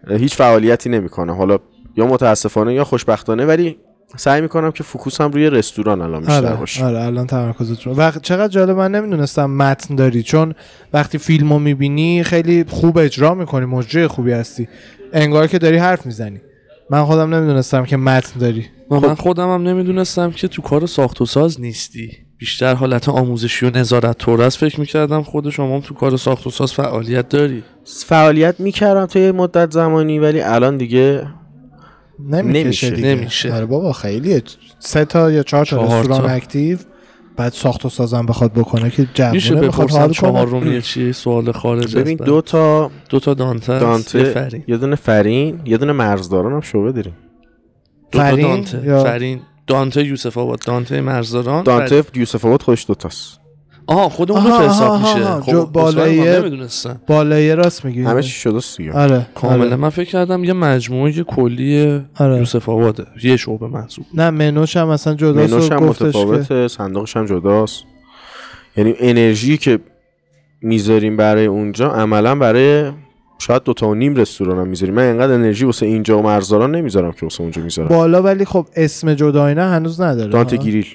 هیچ فعالیتی نمی‌کنه. حالا یا متاسفانه یا خوشبختانه ولی سعی می‌کنم که focus م روی رستوران الان بیشتر آره باشه. آره الان تمرکزت رو. وقت چقدر جالب من نمی‌دونستم متن داری چون وقتی فیلمو می‌بینی خیلی خوب اجرا می‌کنی مجری خوبی هستی. انگار که داری حرف می‌زنی. من خودم نمی‌دونستم که متن داری. من خودم هم نمی‌دونستم که تو کار ساخت و ساز نیستی. بیشتر حالت آموزشی و نظارت طور است. فکر می‌کردم خود شما هم تو کار ساخت و ساز فعالیت داری. فعالیت می‌کردم تا یه مدت زمانی ولی الان دیگه نمیشه نمیشه. دیگه. نمیشه. آره بابا خیلیه سه تا یا چهار تا رستوران. اکتیو. بعد ساخت و سازم بخواد بکنه که میشه جوونه بخواد بپرسم حال چهار کنه. رومیه چیه سوال خارج ببین دو تا دو تا دانته, است، یه دانته فرین. یه دونه فرین یه دونه مرزداران هم شعبه داریم. دو تا فرین دانته. یا- فرین. دانته یوسف آباد دانته مرزداران دانته یوسف آباد خودش دوتاست. آها خود اون دو حساب آها، میشه. آها. خب بالایه راست میگی. همه چی شده است دیگه. آره کاملا آره. من فکر کردم یه مجموعه کلی آره. یوسف آباده. یه شعبه محسوب نه منوش هم مثلا جداست منوش هم گفتش که متفاوته صندوقش هم جداست. یعنی انرژی که می‌ذاریم برای اونجا عملا برای شاید دو تا و نیم رستوران هم می‌ذاریم من اینقدر انرژی واسه اینجا و مرزداران نمی‌ذارم که واسه اونجا می‌ذارم. بالا ولی خب اسم جداینا هنوز نداره. دانته ها؟ گریل.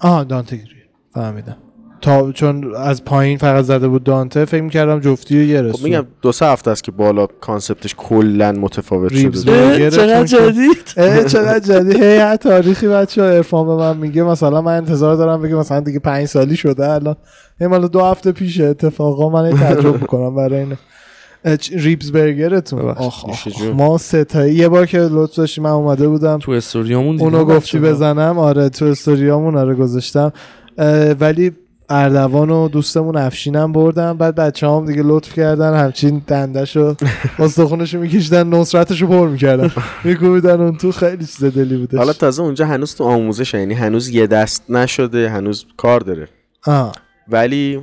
آها دانته گریل. فهمیدم. تا چون از پایین فقط زده بود دانته فکر می‌کردم جفتی و یه خب رسون میگم دو سه هفته است که بالا کانسپتش کلا متفاوت ریبز شده. چقدر جدید. چقدر جدید. هی تاریخی بچه ها ارفان به من میگه مثلا من انتظار دارم بگه مثلا دیگه پنج سالی شده الان. هی دو هفته پیشه اتفاقا من تعجب می‌کنم برای اینه ریبز برگرتون آخ آخ. ما ستایی. یه بار که لطف داشتی من اومده بودم. تو استوریامون اونو گفتی. بزنم. آره تو استوریامون آره گذاشتم. ولی اردوان و دوستمون افشینم بردم بعد بچه هم دیگه لطف کردن. همچین دندشو [laughs] استخونشو میکشیدن نصرتشو پر می‌کردن. میکوبیدن اون تو. خیلی چیز دلی بودش. حالا تازه اونجا هنوز تو آموزش یعنی هنوز یه دست نشده هنوز کار داره. آه. ولی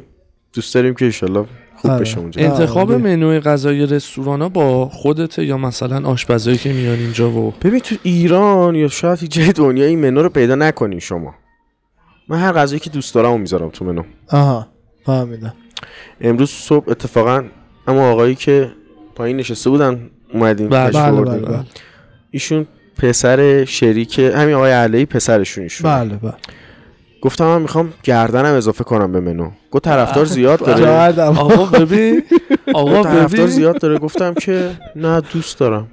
دوست داریم که انشالله خوب آره. بشه اونجا. انتخاب آه، منوی غذای رستوران ها با خودته یا مثلا آشپزایی که میان اینجا و ببین تو ایران یا شاید هیچ جای دنیا این منو رو پیدا نکنین شما. من هر غذایی که دوست دارم رو می‌ذارم تو منو. آها فهمیدم. امروز صبح اتفاقا اما آقایی که پایین نشسته بودن اومدیم بله، بله،. بله، بله. ایشون پسر شریک همین آقای علی پسرشون ایشون بله بله. گفتم من می‌خوام گردنم اضافه کنم به منو. گفت طرفدار زیاد داره. آقا ببین. آقا طرفدار زیاد داره. گفتم که نه دوست دارم.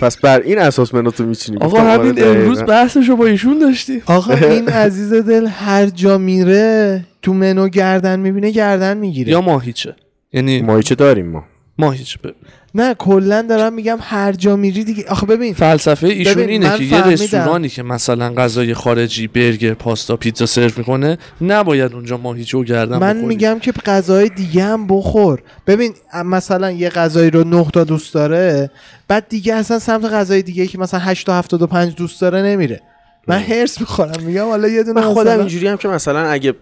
پس بر این اساس منو تو میچینی. آقا همین امروز بحثشو با ایشون داشتیم. آقا [laughs] این عزیز دل هر جا میره تو منو گردن می‌بینه گردن می‌گیره. یا ماهیچه. یعنی ماهیچه داریم ما. ماهیچه ب- نه کلا دارم میگم هر جا میری دیگه. آخه ببین فلسفه ایشون ببین، اینه که یه. رستورانی که مثلا غذای خارجی برگر پاستا پیتزا سرو می‌کنه نباید اونجا ماهیچه و گردن من بخوری. میگم که غذای دیگه هم بخور. ببین مثلا یه غذایی رو نه تا دوست داره بعد دیگه اصلا سمت غذای دیگه که مثلا 8 تا 75 دوست داره نمیره. من هرس می‌خورم میگم حالا یه دونه من خودم اینجوری هم که مثلا اگه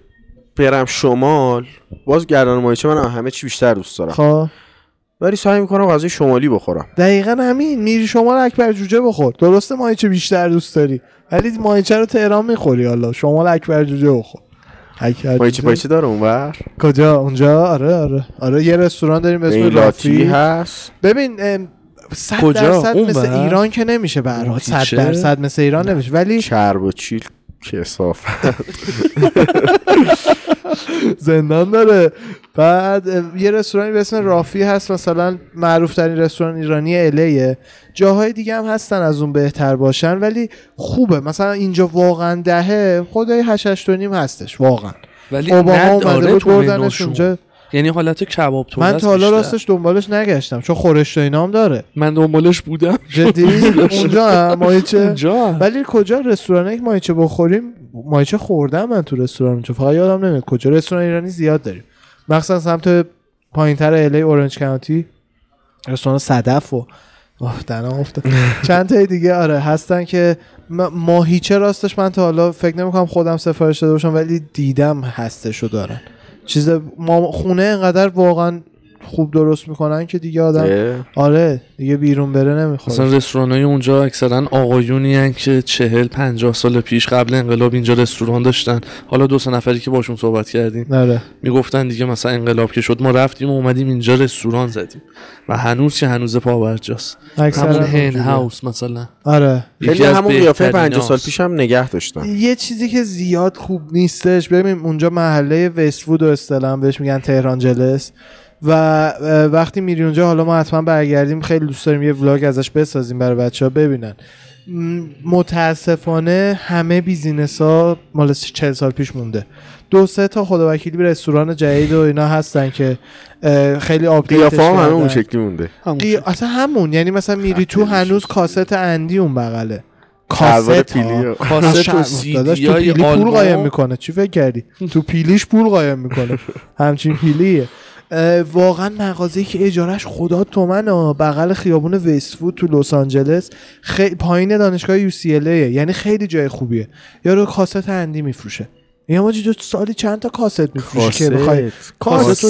برم شمال باز گردن ماهیچه من همه چی بیشتر دوست دارم. خب. ولی سعی می‌کنم غذای شمالی بخورم. دقیقا همین. میری شما اکبر جوجه بخور. درسته ماهیچه بیشتر دوست داری. ولی ماهیچه رو تهران می‌خوری. حالا شما اکبر جوجه بخور. ماهیچه جوجه. پایچه داره اونور کجا؟ اونجا؟ آره آره. آره یه رستوران داریم به اسم لاتی هست؟ ببین صد؟ درصد مثل؟ ایران که نمیشه به حال صد؟ درصد مثل ایران نمیشه. ولی چرب و چیل. کساف زندان داره. بعد یه رستورانی به اسم رافی هست مثلا معروف ترین رستوران ایرانی الیه جاهای دیگه هم هستن از اون بهتر باشن ولی خوبه. مثلا اینجا واقعا دهه خدای هشت هشت و نیم هستش واقعا. ولی اوباما نداره اومده بود تو بردنش منوشون. اونجا. یعنی حالت کباب تو من تا حالا راستش دنبالش نگشتم چون خورشت و اینا هم داره. من دنبالش بودم. جدی؟ [laughs] اونجا اونجا. ولی کجا رستوران که ماهیچه بخوریم؟ ماهیچه خوردم من تو رستوران اونجا. فقط یادم نمیاد کجا. رستوران ایرانی زیاد داریم. مخصوصا سمت پایینتر الی اورنج کانتی. رستوران صدف و دهنم افتاد. [laughs] چند تای دیگه آره هستن که ماهیچه راستش من تا حالا فکر نمی‌کنم خودم سفارش داده باشم ولی دیدم هستشو دارن. چیز ما خونه انقدر واقعا خوب درست می‌کنن که دیگه آدم اه. آره دیگه بیرون بره نمی‌خواد. مثلا رستوران های اونجا اکثرا آقایونی هن که چهل پنجاه سال پیش قبل انقلاب اینجا رستوران داشتن. حالا دو سه نفری که باشون صحبت کردیم آره. می‌گفتن دیگه مثلا انقلاب که شد ما رفتیم و اومدیم اینجا رستوران زدیم. و هنوز که هنوز پاورجاست اکثرا همون هن اونجوریه. هاوس مثلا. آره. خیلی همون قیافه بهتریناست. 50 سال پیش هم نگه داشتن یه چیزی که زیاد خوب نیستش ببین اونجا محله وستفود و اصطلاحا بهش میگن تهران جلس. و وقتی میری اونجا حالا ما حتما برگردیم خیلی دوست داریم یه vlog ازش بسازیم برای بچه ها ببینن متاسفانه همه business ها مال 40 سال پیش مونده. دو سه تا خدا وکیلی رستوران جدید و اینا هستن که خیلی قیافه هم همه. اون شکلی مونده. همون قی- اصلا همون. یعنی مثلا میری تو هنوز کاست اندی اون بغله. کاست پیلی ها. و- [laughs] کاست و داداش سیدی تو پیلی پول قایم می‌کنه. چی فکر کردی؟ تو پیلیش پول قایم می‌کنه. [laughs] همچین پیلیه. واقعا مغازه‌ای که اجارش خدا تومن ها بغل خیابون وستفود تو لس آنجلس. خیلی پایین دانشگاه یو سی یعنی خیلی جای خوبیه. یارو کاست اندی میفروشه. یا ما تو سالی چند تا کاست میفروشی که بخوای؟ کاست.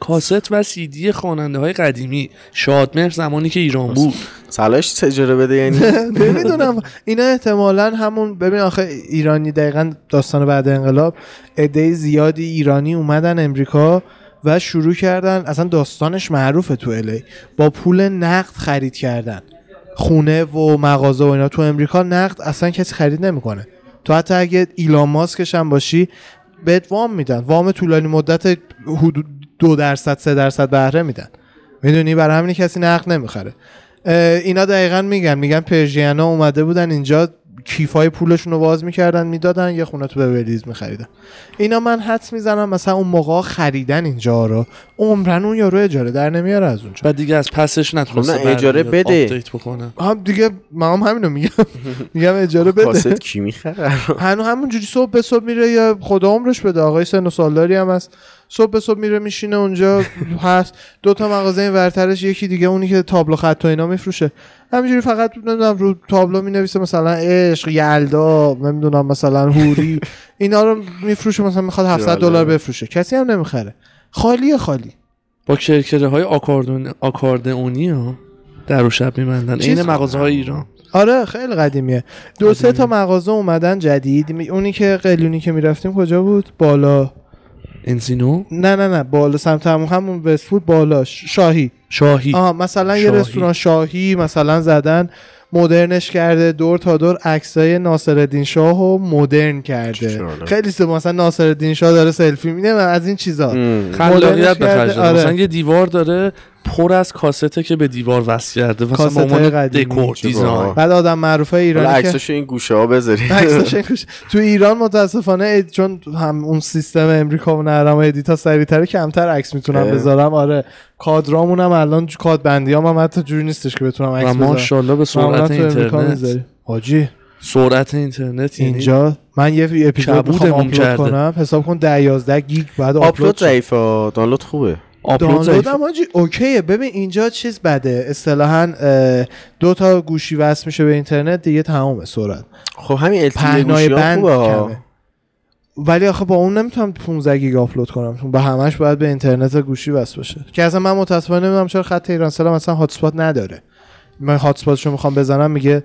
کاست. و سیدی خواننده های قدیمی. شادمهر زمانی که ایران بود. صلاحش تجاره بده یعنی؟ [laughs] نمی‌دونم. اینا احتمالا همون ببین آخه ایرانی دقیقا داستان بعد انقلاب. عده زیادی ایرانی اومدن امریکا. و شروع کردن اصلا داستانش معروفه تو الی با پول نقد خرید کردن. خونه و مغازه و اینا تو امریکا نقد اصلا کسی خرید نمی‌کنه. تو حتی اگه ایلان ماسکش هم باشی بهت وام میدن. وام طولانی مدت حدود دو درصد سه درصد بهره میدن. می‌دونی؟ برای همین کسی نقد نمی‌خره. اینا دقیقا میگن. میگن پرژیانا اومده بودن اینجا کیفای پولشون رو باز می‌کردن می‌دادن یه خونه تو بولیز میخریدن. اینا من حدس می‌زنم مثلا اون موقع خریدن اینجا رو عمرن اون یارو اجاره در نمیاره از اونجا. و دیگه از پسش نتونسته اجاره بده. بکنه. هم دیگه من هم همینو میگم. میگم اجاره بده. کی می‌خره؟ هنو همونجوری صبح به صبح میره یا خدا عمرش بده. آقای سن و سالداری هم هست. صبح به صبح میره میشینه اونجا هست. دو تا مغازه این ورترش یکی دیگه اونی که تابلو خط و اینا میفروشه. همینجوری فقط نمی‌دونم رو تابلو می‌نویسه مثلا عشق یلدا نمی‌دونم مثلا هوری [laughs] اینا رو میفروشه مثلا می‌خواد 700 جالب. دلار بفروشه. کسی هم نمی‌خره. خالی خالی. با کرکره های آکاردون آکاردئونی ها در و شب میبندن. چیز این مغازه های ایران. آره خیلی قدیمیه. دو سه تا. مغازه اومدن جدید. می- اونی که قلیونی که می‌رفتیم کجا بود؟ بالا. انزینو نه نه نه بالا سمت همون همون وستفود بالاش شاهی شاهی آها مثلا یه شاهی. رستوران شاهی مثلا زدن مدرنش کرده دور تا دور عکسای ناصرالدین شاه و مدرن کرده. خیلی سه مثلا ناصرالدین شاه داره سلفی میده از این چیزا. خلاقیت به کرده، خرج داده. آره. مثلا یه دیوار داره پر از کاسته که به دیوار وصل کرده مثلا به عنوان. دکور دیزاین. بعد آدم معروفه ایرانی که عکساشو این گوشه ها بذاری [laughs] عکساش [laughs] این گوشه. تو ایران متاسفانه اد- چون هم اون سیستم امریکا رو ندارم و edit ا سریعتره کمتر عکس می‌تونم اه. بذارم آره کادرامون هم الان کادر بندی هم حتی جوری نیستش که بتونم عکس بذارم ماشاءالله به سرعت اینترنت. حاجی سرعت اینترنت یعنی اینجا من یه اپیزود می‌خوام آپلود. کنم حساب کن 10 11 گیگ بعد آپلود. ضعیفه دانلود خوبه آپلود دانلود حاجی OK ه. ببین اینجا چیز بده. اصطلاحا دو تا گوشی وصل میشه به اینترنت دیگه تمام سرعت. خب همین LTE پهنای بند. کمه. ولی آخه با اون نمی‌تونم 15 گیگ آپلود کنم. چون به همش باید به اینترنت گوشی وصل باشه. که اصلا من متاسفانه نمی‌دونم چرا خط ایرانسل مثلا hotspot نداره. من hotspot شو می‌خوام بزنم میگه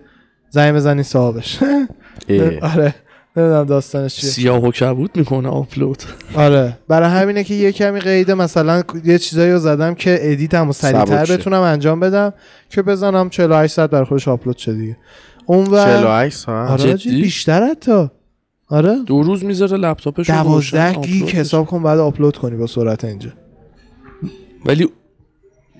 زنگ بزنی صاحبش. [laughs] آره. نمی‌دونم داستانش چیه. سیاه و کبود می‌کنه آپلود. آره. برای همینه که یه کمی قید مثلا یه چیزایی رو زدم که edit مو سریعتر. بتونم انجام بدم که بزنم 48 ساعت بر خودش آپلود شه دیگه. اون و 48 ساعت؟ آره؟ بیشتر حتی. آره. دو روز می‌ذاره لپتاپش رو روشن، دوازده آپلود گیگ بشه. حساب کن بعد آپلود کنی با سرعت اینجا. ولی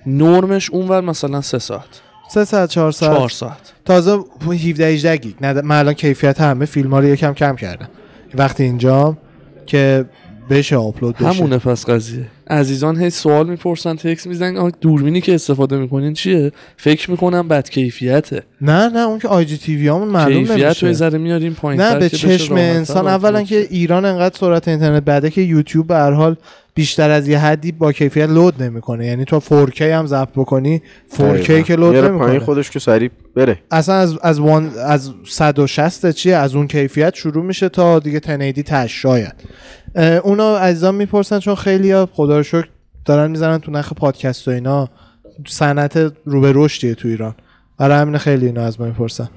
نرمش اونور مثلا سه ساعت. سه ساعت چهار ساعت؟ چهار ساعت. تازه 17 18 گیگ. نه من الان کیفیت همه فیلم ها رو یکم کم کردم. وقتی اینجام که بشه آپلود بشه. همونه پس قضیه. عزیزان هی سوال می‌پرسن تکس می‌زنن. آه دوربینی که استفاده می‌کنین چیه؟ فکر می‌کنم بد کیفیته نه نه اون که آی جی تی وی همون معلوم کیفیت رو نمیشه. ذره میاریم پایین نه به چشم انسان. اولا که ایران انقدر سرعت اینترنت بعده که یوتیوب به هر حال بیشتر از یه حدی با کیفیت لود نمی‌کنه. یعنی تو 4K هم ضبط بکنی 4K که لود نمی‌کنه. خودش که سریع بره. اصلا از از وان از 160 چیه؟ از اون کیفیت شروع میشه تا دیگه 1080 تاش شاید. اونا عزیزان می‌پرسن چون خیلی ها خدا رو شکر دارن می‌زنن تو نخ پادکست و اینا. صنعت رو به رشدیه تو ایران. برای همین خیلی اینا از ما می‌پرسن.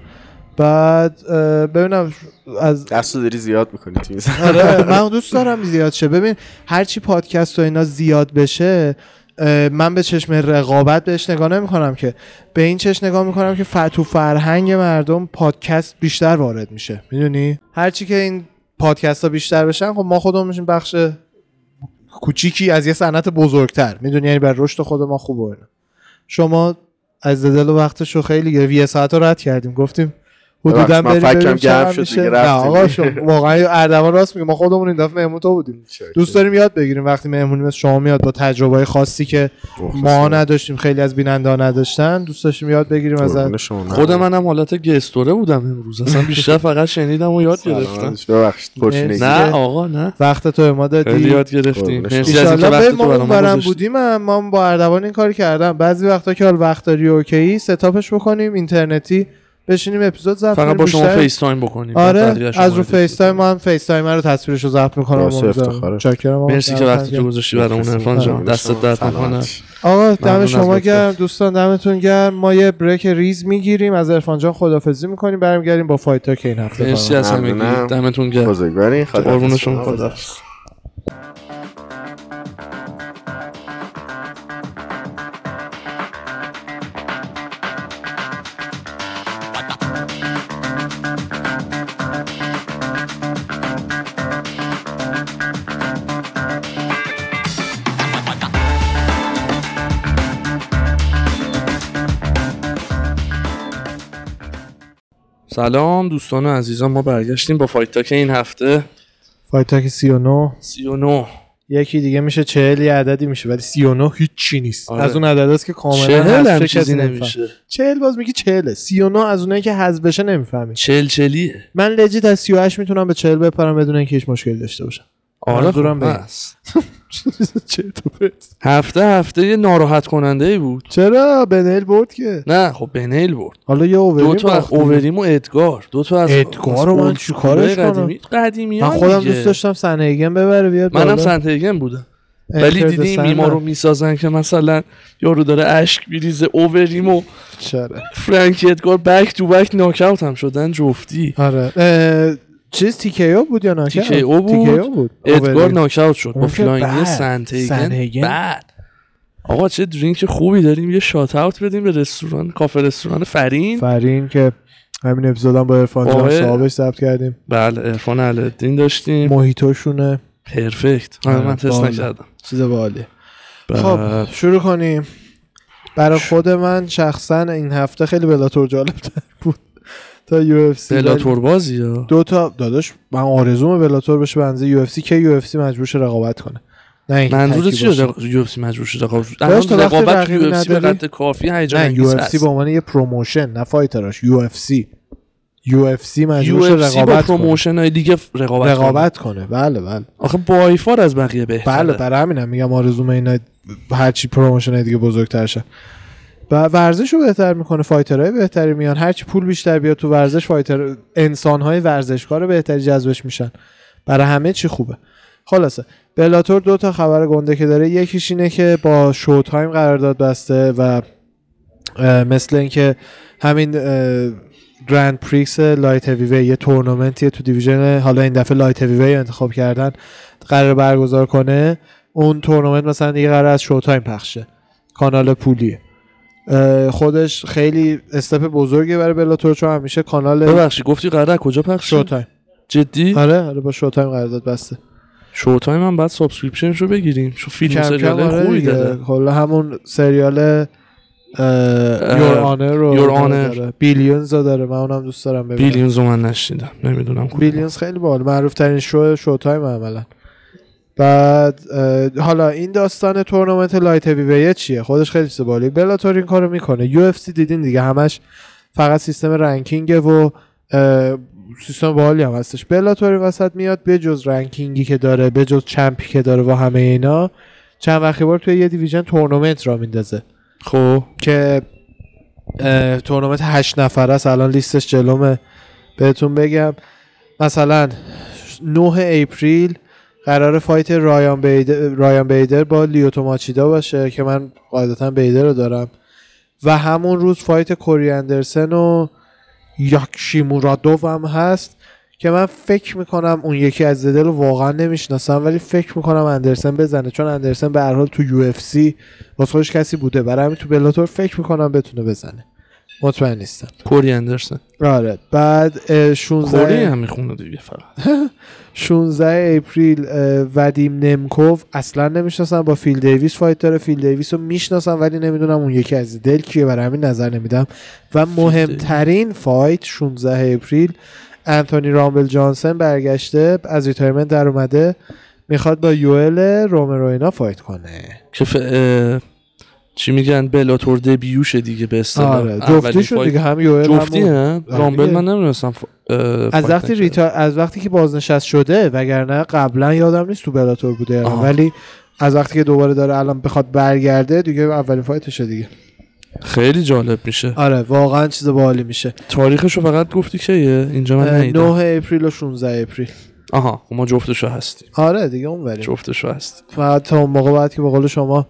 بعد ببینم از دستو داری زیاد می‌کنی تو این زن. آره [laughs] من دوست دارم زیاد شه. ببین هرچی پادکست و اینا زیاد بشه من به چشم رقابت بهش نگاه نمی کنم که. به این چشم نگاه می‌کنم که ف- تو فرهنگ مردم پادکست بیشتر وارد میشه. می‌دونی؟ هرچی که این پادکست ها بیشتر بشن خب ما خودمون میشیم بخش کوچیکی از یه صنعت بزرگتر. می‌دونی؟ یعنی بر رشد خود ما خوبه. شما از دل وقتش رو خیلی گرفت. یه ساعت رو رد کردیم. گفتیم حدودا بریم فکرم ببینیم گرم شد میشه. دیگه نه. آقا شما [laughs] واقعا اردوان راست میگه. ما خودمون این دفعه مهمون تو بودیم. دوست داریم یاد بگیریم وقتی مهمونی مثل شما میاد با تجربه خاصی که ما نداشتیم خیلی از بیننده ها نداشتن دوست داشتیم یاد بگیریم از خود منم حالت guest طوره بودم امروز. اصلا بیشتر فقط شنیدم و یاد گرفتم. ببخشید. نه آقا نه. وقت تو ما دادی. یاد گرفتیم مرسی از اینکه ما. بودیم ما با اردوان این کار کردم. بعضی وقتا که حال وقت داری OK setup ش بکنیم. اینترنتی بشینیم اپیزود ضبط فقط با شما FaceTime بکنیم آره از رو. FaceTime من FaceTime رو تصویرش رو ضبط می‌کنم. چاکرم. مرسی که دمتون وقت تو. گذاشتی برامون عرفان جان دستت درد نکنه. آقا دم شما. گرم دوستان دمتون گرم ما یه بریک ریز می‌گیریم از عرفان جان خدافظی می‌کنیم برمیگردیم با فایت که این هفته مرسی. از همگی. دمتون گرم بزرگوارین. قربون شما خدا سلام دوستان و عزیزان ما برگشتیم با Fight Talk این هفته. Fight Talk 39 39 یکی دیگه میشه 40 یه عددی میشه ولی 39 هیچی نیست. آره. از اون عدداست که کاملا چهل هم چیزی. نمیشه. 40 باز میگی 40 39 از اونایی که حذف بشه نمی‌فهمی چل چلیه من legit از 38 می‌تونم به 40 بپرم بدون اینکه هیچ مشکلی داشته باشم. آره منظورم خب پرت. [laughs] هفته هفته یه ناراحت کننده ای بود. چرا؟ بنیل برد که. نه خب بنیل برد. حالا یه اووریم دو تا از. اووریم و ادگار. دو تا از ادگار من چیکارش؟ قدیمی قدیمی من خودم دوست داشتم سنهیگن ببره بیاد منم. سنتیگن بودم. ولی دیدی میما رو. می‌سازن که مثلا یارو داره اشک میریزه اووریم و چرا؟ فرانکی ادگار back to back ناکاوت هم شدن جفتی. آره. چیز TKO بود یا نه؟ TKO بود. TKO بود. ادگار. ناکاوت شد. با flying. سنتیگن سنهیگن. بعد. آقا چه drink خوبی داریم. یه shout out بدیم به رستوران کافه رستوران فرین. فرین که همین اپیزودم با عرفان جان صاحبش ثبت کردیم. بله عرفان علاالدین داشتیم. محیطوشونه. perfect. آره من تست نکردم. چیز باحالیه بعد- خب شروع کنیم. برای خود من شخصا این هفته خیلی بلاتور جالب تا یو اف سی بلاتور بازی ها دو تا داداش من آرزوم بلاتور بشه بزنه یو اف سی که یو اف سی مجبور شه رقابت کنه. نه منظور باشه. یو اف سی مجبور شده رقابت رقابت یو اف سی به؟ قدر کافی هیجان نه یو اف سی به عنوان یه promotion نه fighterاش یو اف سی یو اف سی مجبور شه با رقابت کنه. پروموشن های دیگه رقابت کنه. رقابت کنه. بله بله. آخه بای‌فار by far از بقیه بهتره. بله برای همینم میگم آرزوم اینا هرچی promotion های دیگه بزرگتر شن و ورزش رو بهتر می‌کنه fighterهای بهتری میان. هرچی پول بیشتر بیاد تو ورزش fighter انسان های ورزشکار بهتری جذبش میشن. برای همه چی خوبه. خلاصه بلاتور دو تا خبر گنده که داره. یکیش اینه که با شو تایم قرارداد بسته و مثل اینکه همین grand prix light heavy یه tournamentیه تو division حالا این دفعه light heavy انتخاب کردن قرار برگزار کنه. اون تورنمنت مثلا دیگه قرار از شو تایم پخشه. کانال پولیه. خودش خیلی step بزرگی برای بلاتور چون همیشه کانال ببخشید گفتی قراره از کجا پخش شو تایم جدی؟ آره آره با شو تایم قرارداد بسته. شو تایم هم بعد subscription رو بگیریم. چون فیلم سریال آره خوبی. داره. کلا همون سریال Your Honor رو Your Honor. داره. بیلیونز رو داره. من اونم دوست دارم ببینم. بیلیونز رو من نشنیدم نمی‌دونم کدوم. بیلیونز خیلی باحال. معروف ترین شو شو تایم عملا. بعد حالا این داستان tournament light heavy چیه؟ خودش خیلی چیز باحالی. بلاتور این کارو می‌کنه. یو اف سی دیدین دیگه؟ همش فقط سیستم rankingه و سیستم باحالی هم هستش. بلاتور وسط میاد به جز rankingی که داره به جز champی که داره و همه اینا چند وقت یه بار توی یه division tournament را میندازه. خب. که تورنمنت هشت نفره است. الان لیستش جلومه. بهتون بگم. مثلا 9 April قرار fight رایان بیدر, رایان بیدر با لیوتو ماچیدا باشه که من قاعدتا بیدر رو دارم. و همون روز fight کوری اندرسن و یاخشیمورادوف هم هست که من فکر می‌کنم اون یکی اصلا رو واقعا نمی‌شناسم ولی فکر می‌کنم اندرسن بزنه. چون اندرسن به هر حال تو یو اف سی واسه خودش کسی بوده. برای همین تو بلاتور فکر می‌کنم بتونه بزنه. مطمئن نیستم. کوری اندرسن. آره. بعد اه، 16 کوری هم می‌خونه دیگه فقط. [laughs] 16 April ودیم نمکوف. اصلا نمی‌شناسم با فیل دیویس fight داره. فیل دیویس رو می‌شناسم ولی نمی‌دونم اون یکی از دل کیه. برای همین نظر نمیدم. و مهمترین fight 16 April. انتونی رامبل جانسن برگشته. از retirement در اومده. می‌خواد با یوئل رومرو اینا fight کنه. چی میگن؟ بلاتور debutشه دیگه به اصطلاح آره جفتیشون fight. دیگه هم یوئل جفتی هم؟ آره رامبل. من نمی‌دونستم ف... از وقتی. ریتا... از وقتی که بازنشست شده وگرنه قبلا یادم نیست تو بلاتور بوده. آها. ولی از وقتی که دوباره داره الان بخواد برگرده دیگه اولین fightشه دیگه. خیلی جالب میشه. آره واقعا چیز باحالی میشه. تاریخشو فقط گفتی که اینجا من اه، ندیدم. 9 April و 16 April. آها خب ما جفتشو هستیم. آره دیگه اون بریم جفتشو هستیم. فقط تا اون موقع باید که به قول شما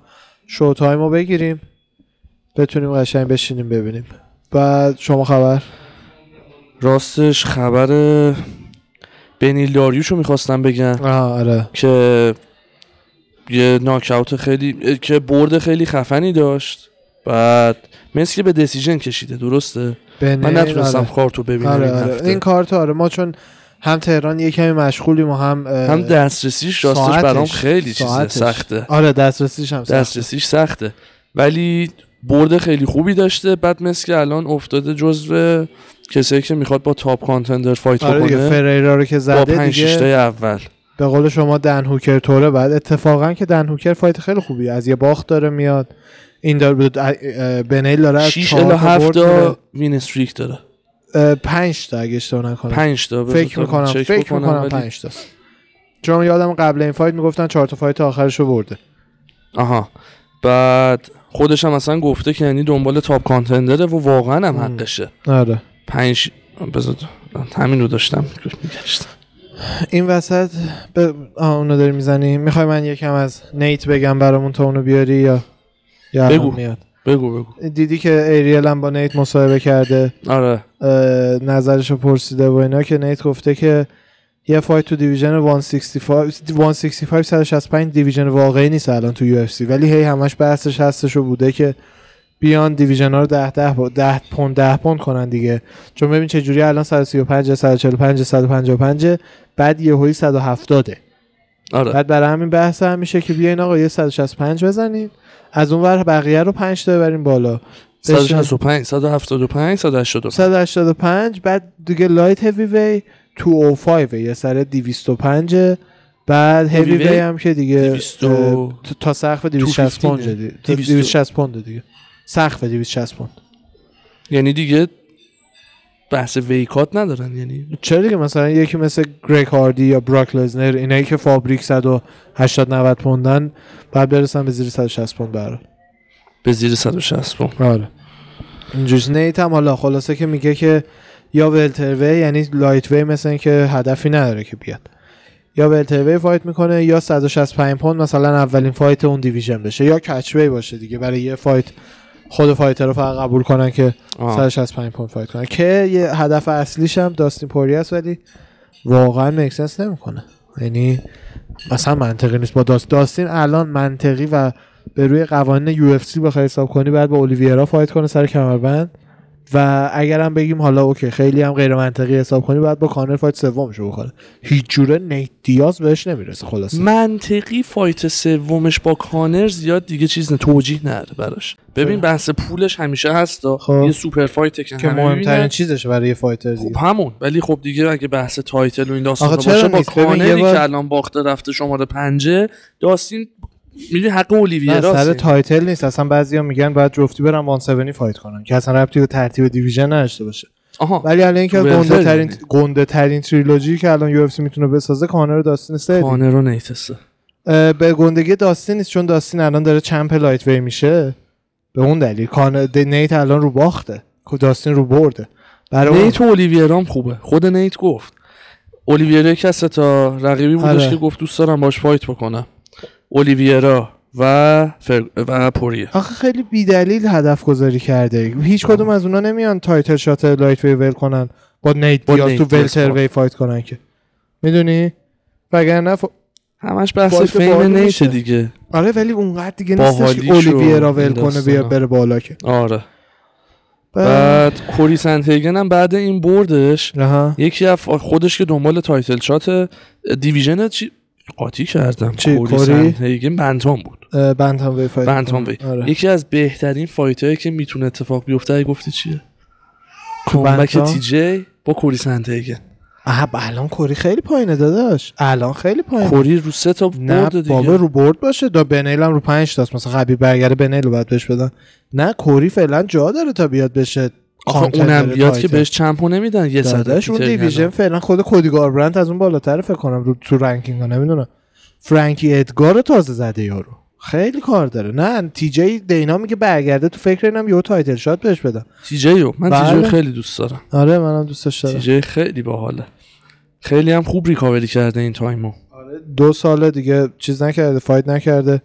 شو تایم رو بگیریم. بتونیم قشنگ بشینیم ببینیم. بعد شما خبر؟ راستش خبر بنیل داریوشو می‌خواستم بگم آره. که یه ناکاوت خیلی که برد خیلی خفنی داشت. بعد مثل که به دسیژن کشیده درسته؟ من نتونستم آره. کارتو ببینم آره این آره. هفته. این کارت آره. ما چون هم تهران یه کمی مشغولیم و هم هم دسترسیش راستش. برام خیلی چیزه ساعتش. سخته آره دسترسیش هم سخته. دسترسیش سخته ولی برد خیلی خوبی داشته بعد مثل که الان افتاده جزو کسایی که می‌خواد با تاپ کانتندر فایت آره بکنه فریرا رو که با زده پنج دیگه اول به قول شما دن هوکر توره بعد اتفاقا که دن هوکر فایت خیلی خوبی از یه باخت داره میاد این داره بنیل داره از 6 چهار الی تا 7 برد تا میره. وین استریک داره پنج تا اگه اشتباه نکنم. 5 تا فکر تا می‌کنم فکر بکنم می‌کنم پنج تاست چون یادم قبل این فایت می‌گفتن چهار تا فایت آخرشو برده. آها. بعد خودش هم اصلا گفته که یعنی دنبال تاپ کانتندره و واقعا هم. حقشه. آره. پنج بذار همین رو داشتم. میگشتم. این وسط به اونو داری می‌زنی. می‌خوای من یکم از نیت بگم برامون تا اونو بیاری یا یا بگو. میاد؟ بگو بگو. دیدی که ایریل هم با نیت مصاحبه کرده. آره. اه، نظرش رو پرسیده و اینا که نیت گفته که یه fight تو division 165 165 165 division واقعی نیست الان تو یو اف سی. ولی هی همش بحثش هستش و بوده که بیان division ها رو 10 10 با- 10 پوند 10 پوند کنن دیگه. چون ببین چه جوری الان 135 145 155 بعد یهویی 170 آره. بعد برای همین بحث هم میشه که بیاین آقا یه 165 بزنین. از اون ور بقیه رو 5 تا ببرین بالا. 165 175 185 185 بعد دیگه لایت هیوی وی 205 یه سر 205 بعد هیوی وی هم که دیگه 200 اه، تا- سقف 260 پوند 215 دیگه. تا 200 260 پوند دیگه. سقف 260 پوند. یعنی دیگه بحث ویکات ندارن یعنی چرا دیگه؟ مثلا یکی مثل گریگ هاردی یا براک لزنر اینایی که فابریک 180 90 پوندن بعد برسن به زیر 160 پوند برا. به زیر 160 پوند آره. اینجوریه نیت هم حالا خلاصه که میگه که یا welterweight یعنی lightweight مثل این که هدفی نداره که بیاد. یا welterweight fight می‌کنه یا 165 پوند مثلا اولین fight اون division بشه. یا catchweight باشه دیگه برای یه fight خود fighter رو فقط قبول کنن که آه. 165 پوند fight کنن. که یه هدف اصلیش هم داستین پوریه است ولی واقعا make sense نمی‌کنه. یعنی اصلا منطقی نیست. با داست داستین الان منطقی و به روی قوانین یو اف سی بخوای حساب کنی بعد با اولیویرا fight کنه سر کمربند. و اگر هم بگیم حالا okay خیلی هم غیر منطقی حساب کنی بعد با کانر fight سومشو بکنه هیچ جوره نیت دیاز بهش نمی‌رسه خلاصه. منطقی fight سومش با کانر زیاد دیگه چیز نه توجیه نداره براش. ببین بحث پولش همیشه هست خب. یه super fight که, که مهمترین. چیزشه برای یه fighter دیگه خب همون. ولی خب دیگه اگه بحث title و این داستان باشه با کانری بار- که الان باخته رفته شماره پنجه داستین می‌دونی حق نه اولیویرا سر title نیست. اصلا بعضیا میگن باید جفتی برن 170 fight کنن که اصلا ربطی به ترتیب division نداشته باشه. آها. ولی الان اینکه گنده ترین. گنده ترین تریلوژی که الان UFC می‌تونه بسازه کانر و داستین سه کانر رو نیتسه به گندگی داستین نیست چون داستین الان داره champ lightweight میشه. به اون دلیل. کان د- نیت الان رو باخته. که داستین رو برده. برای نیت و اولیویرا هم خوبه. خود نیت گفت. اولیویرا یکی از تا رقیبی بودش آره. که گفت دوست دارم باش fight بکنم. اولیویرا و فر... و پوریه آخه خیلی بیدلیل هدف گذاری کرده. هیچ کدوم از اونا نمیان title shot lightweight ول کنن. با نیت دیاز تو welterweight fight کنن که. می‌دونی؟ وگرنه ف... همش بحث fame میشه. دیگه. آره ولی اونقدر دیگه نیستش که اولیویرا ول کنه بیا. بره بالا که. آره. بعد کوری سنتیگن هم بعد این بردش. یکی از خودش که دنبال تایتل شات دیویژن چی قاطی کردم. کوری؟ سنتیگن بنتام بود. بنتام وی فایت بنتام وی. آره. یکی از بهترین فایت هایی که می‌تونه اتفاق بیفته اگه گفتی چیه؟ بنتام؟ تی جی با کوری سنتیگن اه الان کوری خیلی پایینه داداش. الان خیلی پایینه. کوری رو سه تا برد دیگه. بابا رو برد باشه. دا بنیل هم رو پنج تاست. مثلا خبیب برگره بنیل رو باید بهش بدن. نه کوری فعلا جا داره تا بیاد بشه. آخه اونم بیاد که. بهش champ و نمیدن یه صد داداش اون division فعلا خود کودی گاربرنت از اون بالاتر فکر کنم رو تو ranking ها نمی‌دونم. فرانکی ادگار رو تازه زده یارو. خیلی کار داره. نه تی جی دینا میگه برگرده تو فکر اینم یه title shot بهش بدم تی جی رو؟ من تی جی بله. خیلی دوست دارم. آره منم دوستش تی دارم. جی خیلی باحاله. خیلی هم خوب recovery کرده این time و آره دو سال دیگه چیز نکرده fight نکرده.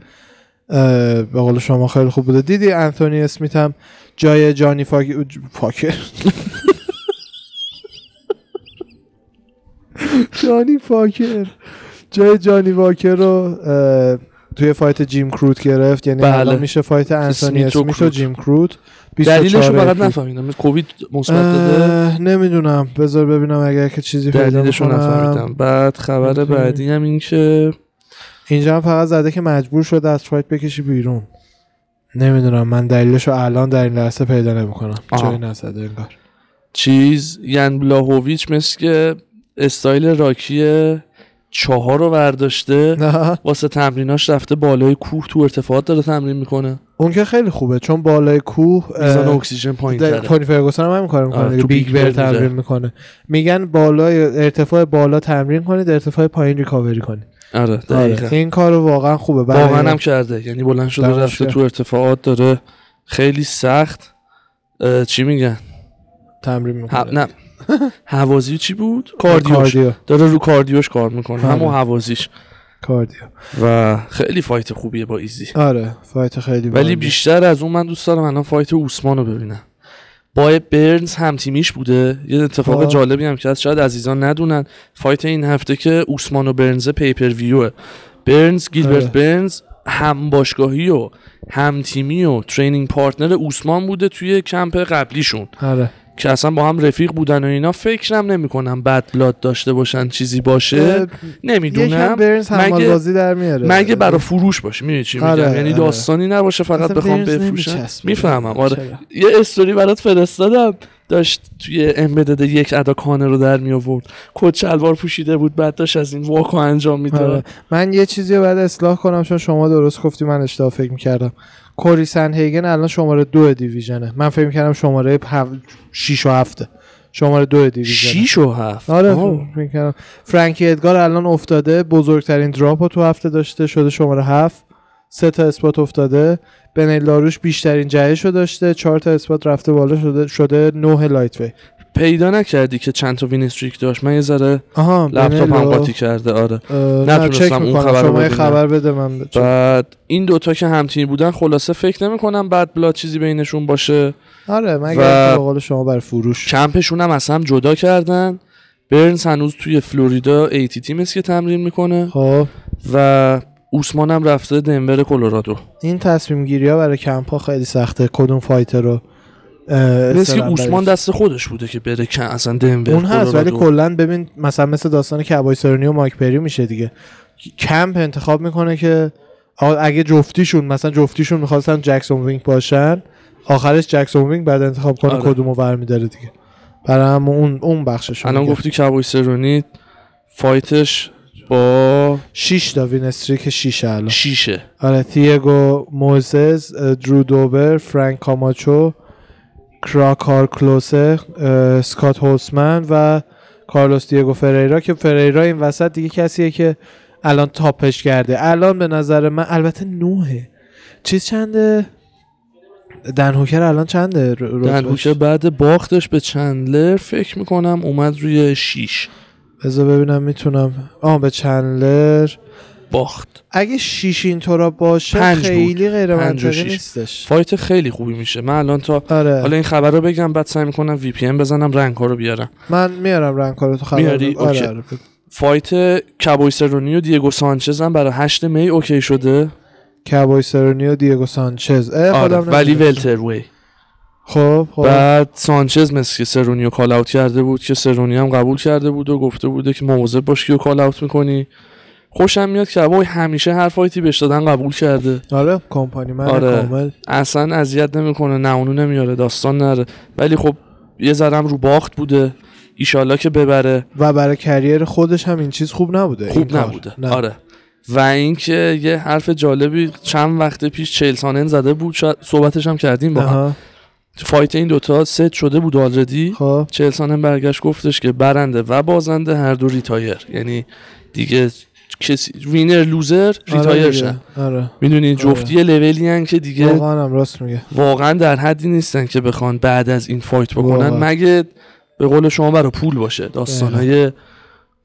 به قول شما خیلی خوب بوده. دیدی انتونی اسمیت هم جای جانی فاک... ج- فاکر جانی فاکر جای جانی واکر رو توی fight جیم کروت گرفت یعنی بله. الان میشه فایت انتونی اسمیت و. جیم کروت دلیلش رو 24 فقط. نفهمیدم کووید مثبت داده نمی‌دونم بذار ببینم اگر که چیزی پیدا دلیلش رو. نفهمیدم بعد خبر. بعدی هم این که اینجا هم فقط زده که مجبور شده از fight بکشی بیرون نمی‌دونم من دلیلش رو الان در این لحظه پیدا نمی‌کنم. جایی نزده انگار. چیز یان بلاهویچ مثل که استایل راکی چهار رو برداشته واسه تمریناش رفته بالای کوه تو ارتفاعات داره تمرین می‌کنه. اون که خیلی خوبه چون بالای کوه میزان اکسیژن پایین در- تره. تونی فرگوسن هم همین کار می‌کنه آره، دیگه big bear تمرین. می‌کنه. میگن بالای ارتفاع بالا تمرین کنید ارتفاع پایین recovery کنید. آره آره. دقیقا. این کار واقعا خوبه. واقعا هم کرده یعنی بلند شده رفته. تو ارتفاعات داره خیلی سخت. چی میگن؟ تمرین. می‌کنه. نه. [laughs] هوازی چی بود؟ cardio ش cardio. داره رو cardio ش کار می‌کنه. همون. هوازیش cardio. و خیلی fight خوبیه با ایزی. آره fight خیلی ولی. بیشتر از اون من دوست دارم الان fight اوسمان رو ببینم. با برنز هم تیمیش بوده. یه اتفاق آه. جالبی هم که هست شاید عزیزان ندونن. fight این هفته که اوسمان و برنز pay-per-view ه برنز گیلبرت آره. برنز هم باشگاهی و هم تیمی و training partner اوسمان بوده توی کمپ قبلیشون. آره. که اصلا با هم رفیق بودن و اینا فکرم نمی‌کنم bad blood داشته باشن چیزی باشه. نمی‌دونم. مگه- بازی در میاره. مگه برای فروش باشه؟ می‌دونی چی میگم؟ آره، یعنی آره. داستانی نباشه فقط بخوام بفروشن. نمیچسبه. می‌فهمم آره؟ یه استوری برات فرستادم. داشت توی امبدد یک ادا کانه رو در می آورد کت شلوار پوشیده بود بعد داشت از این واکو انجام آره. می‌داد من یه چیزی رو باید اصلاح کنم چون شما درست گفتی من اشتباه فکر می‌کردم. کوری سن هیگن الان شماره دو دیویژنه. من فکر می‌کردم شماره 6 و هفته شماره دو دیویژنه. شیش و هفت. آره آه. فکر. فرانکی ادگار الان افتاده بزرگترین دراپ رو تو هفته داشته شده شماره هفت. سه تا اسپات افتاده. بنیل لاروش بیشترین جهش رو داشته. چهار تا spot رفته بالا شده شده نه lightweight. پیدا نکردی که چند تا win streak داشت؟ من یه ذره آها لپتاپ هم بنیلو. قاطی کرده آره. نتونستم اون خبر شما. خبر بده من. بعد این دوتا که همتیمی بودن خلاصه فکر نمی‌کنم bad blood چیزی بینشون باشه. آره اینکه به قول شما بر فروش. کمپشون هم از هم جدا کردن. برنز هنوز توی فلوریدا ATT تیم است که تمرین می‌کنه. خب. و اوسمان هم رفته دنور کلرادو. این تصمیم گیری ها برای کمپ ها خیلی سخته. کدوم فایتر رو مثل که اوسمان دست خودش بوده که بره کن اصلا دنور اون هست ولی. کلا ببین مثلا مثل داستان کبای سرنی و مایک پری میشه دیگه. کمپ انتخاب می‌کنه که اگه جفتیشون مثلا جفتیشون می‌خواستن جکسون وینگ باشن آخرش جکسون وینگ بعد انتخاب کنه آره. کدومو برمیداره دیگه. برای هم اون اون بخشش الان گفتی کبوی سرونی فایتش با 6 تا وین استریک 6 الان. شیشه. آره تیگو موزز درو دوبر فرانک کاماچو کراکار کلوسه اه، اسکات هولسمن و کارلوس دیگو فریرا که فریرا این وسط دیگه کسیه که الان تاپش کرده. الان به نظر من البته نوهه. چیز چنده؟ دن هوکر الان چنده؟ دن؟ هوکر بعد باختش به چندلر فکر می‌کنم اومد روی شیش. بذار ببینم می‌تونم آه به چندلر. باخت اگه شیش اینطورا باشه پنج. خیلی غیر منطقی. نیستش fight خیلی خوبی میشه من الان تا آره حالا این خبر رو بگم بعد سعی می‌کنم VPN بزنم rank ها رو بیارم من میارم rank رو تو خبر میاری؟ آره. آره. fight کابوی سرونی و دیگو سانچز هم برای 8 می okay شده کابوی سرونی و دیگو سانچز آره ولی. welterweight خب خب بعد سانچز مثل که سرونی رو کال اوت کرده بود که سرونی هم قبول کرده بود و گفته بوده که مواظب باش که کال اوت می‌کنی خوشم میاد که وای همیشه هر فایتی بهش دادن قبول کرده. آره کمپانی من آره. کامل. اصلا اذیت نمی‌کنه نه اونو نمیاره داستان نره. ولی خب یه ذرم رو باخت بوده ایشالله که ببره. و برای کریر خودش هم این چیز خوب نبوده خوب. نبوده. نه. آره. و اینکه یه حرف جالبی چند وقت پیش چیل سانن زده بود صحبتش هم کردیم با هم. فایت این دوتا ست شده بود already خب. چهل سانن برگشت گفتش که برنده و بازنده هر دو retire یعنی دیگه کسی winner loser آره retire. شن آره. می‌دونی جفتی یه levelی هن که دیگه واقعا هم راست میگه. واقعا در حدی نیستن که بخوان بعد از این فایت بکنن. واقعا. مگه به قول شما برای پول باشه؟ داستانهای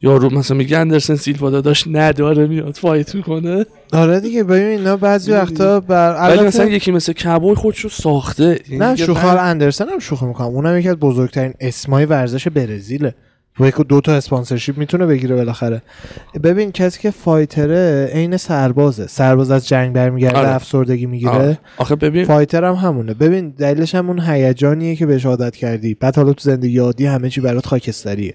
یارو مثلا میگه اندرسن سیلوا داداش نداره میاد فایت می‌کنه. آره دیگه ببین اینا بعضی وقتا بر ولی البته- مثلا یکی مثل کبوی خودشو ساخته. یعنی نه شوخال من- اندرسن هم شوخی می‌کنم. اونم یکی از بزرگترین اسمای ورزش برزیله. و یک دو تا sponsorship می‌تونه بگیره بالاخره. ببین کسی که fighterه عین سربازه. سرباز از جنگ برمیگرده آره. افسردگی می‌گیره. آه. آخه ببین fighter هم همونه. ببین دلیلش هم اون هیجانیه که بهش عادت کردی. بعد حالا تو زندگی عادی همه چی برات خاکستریه.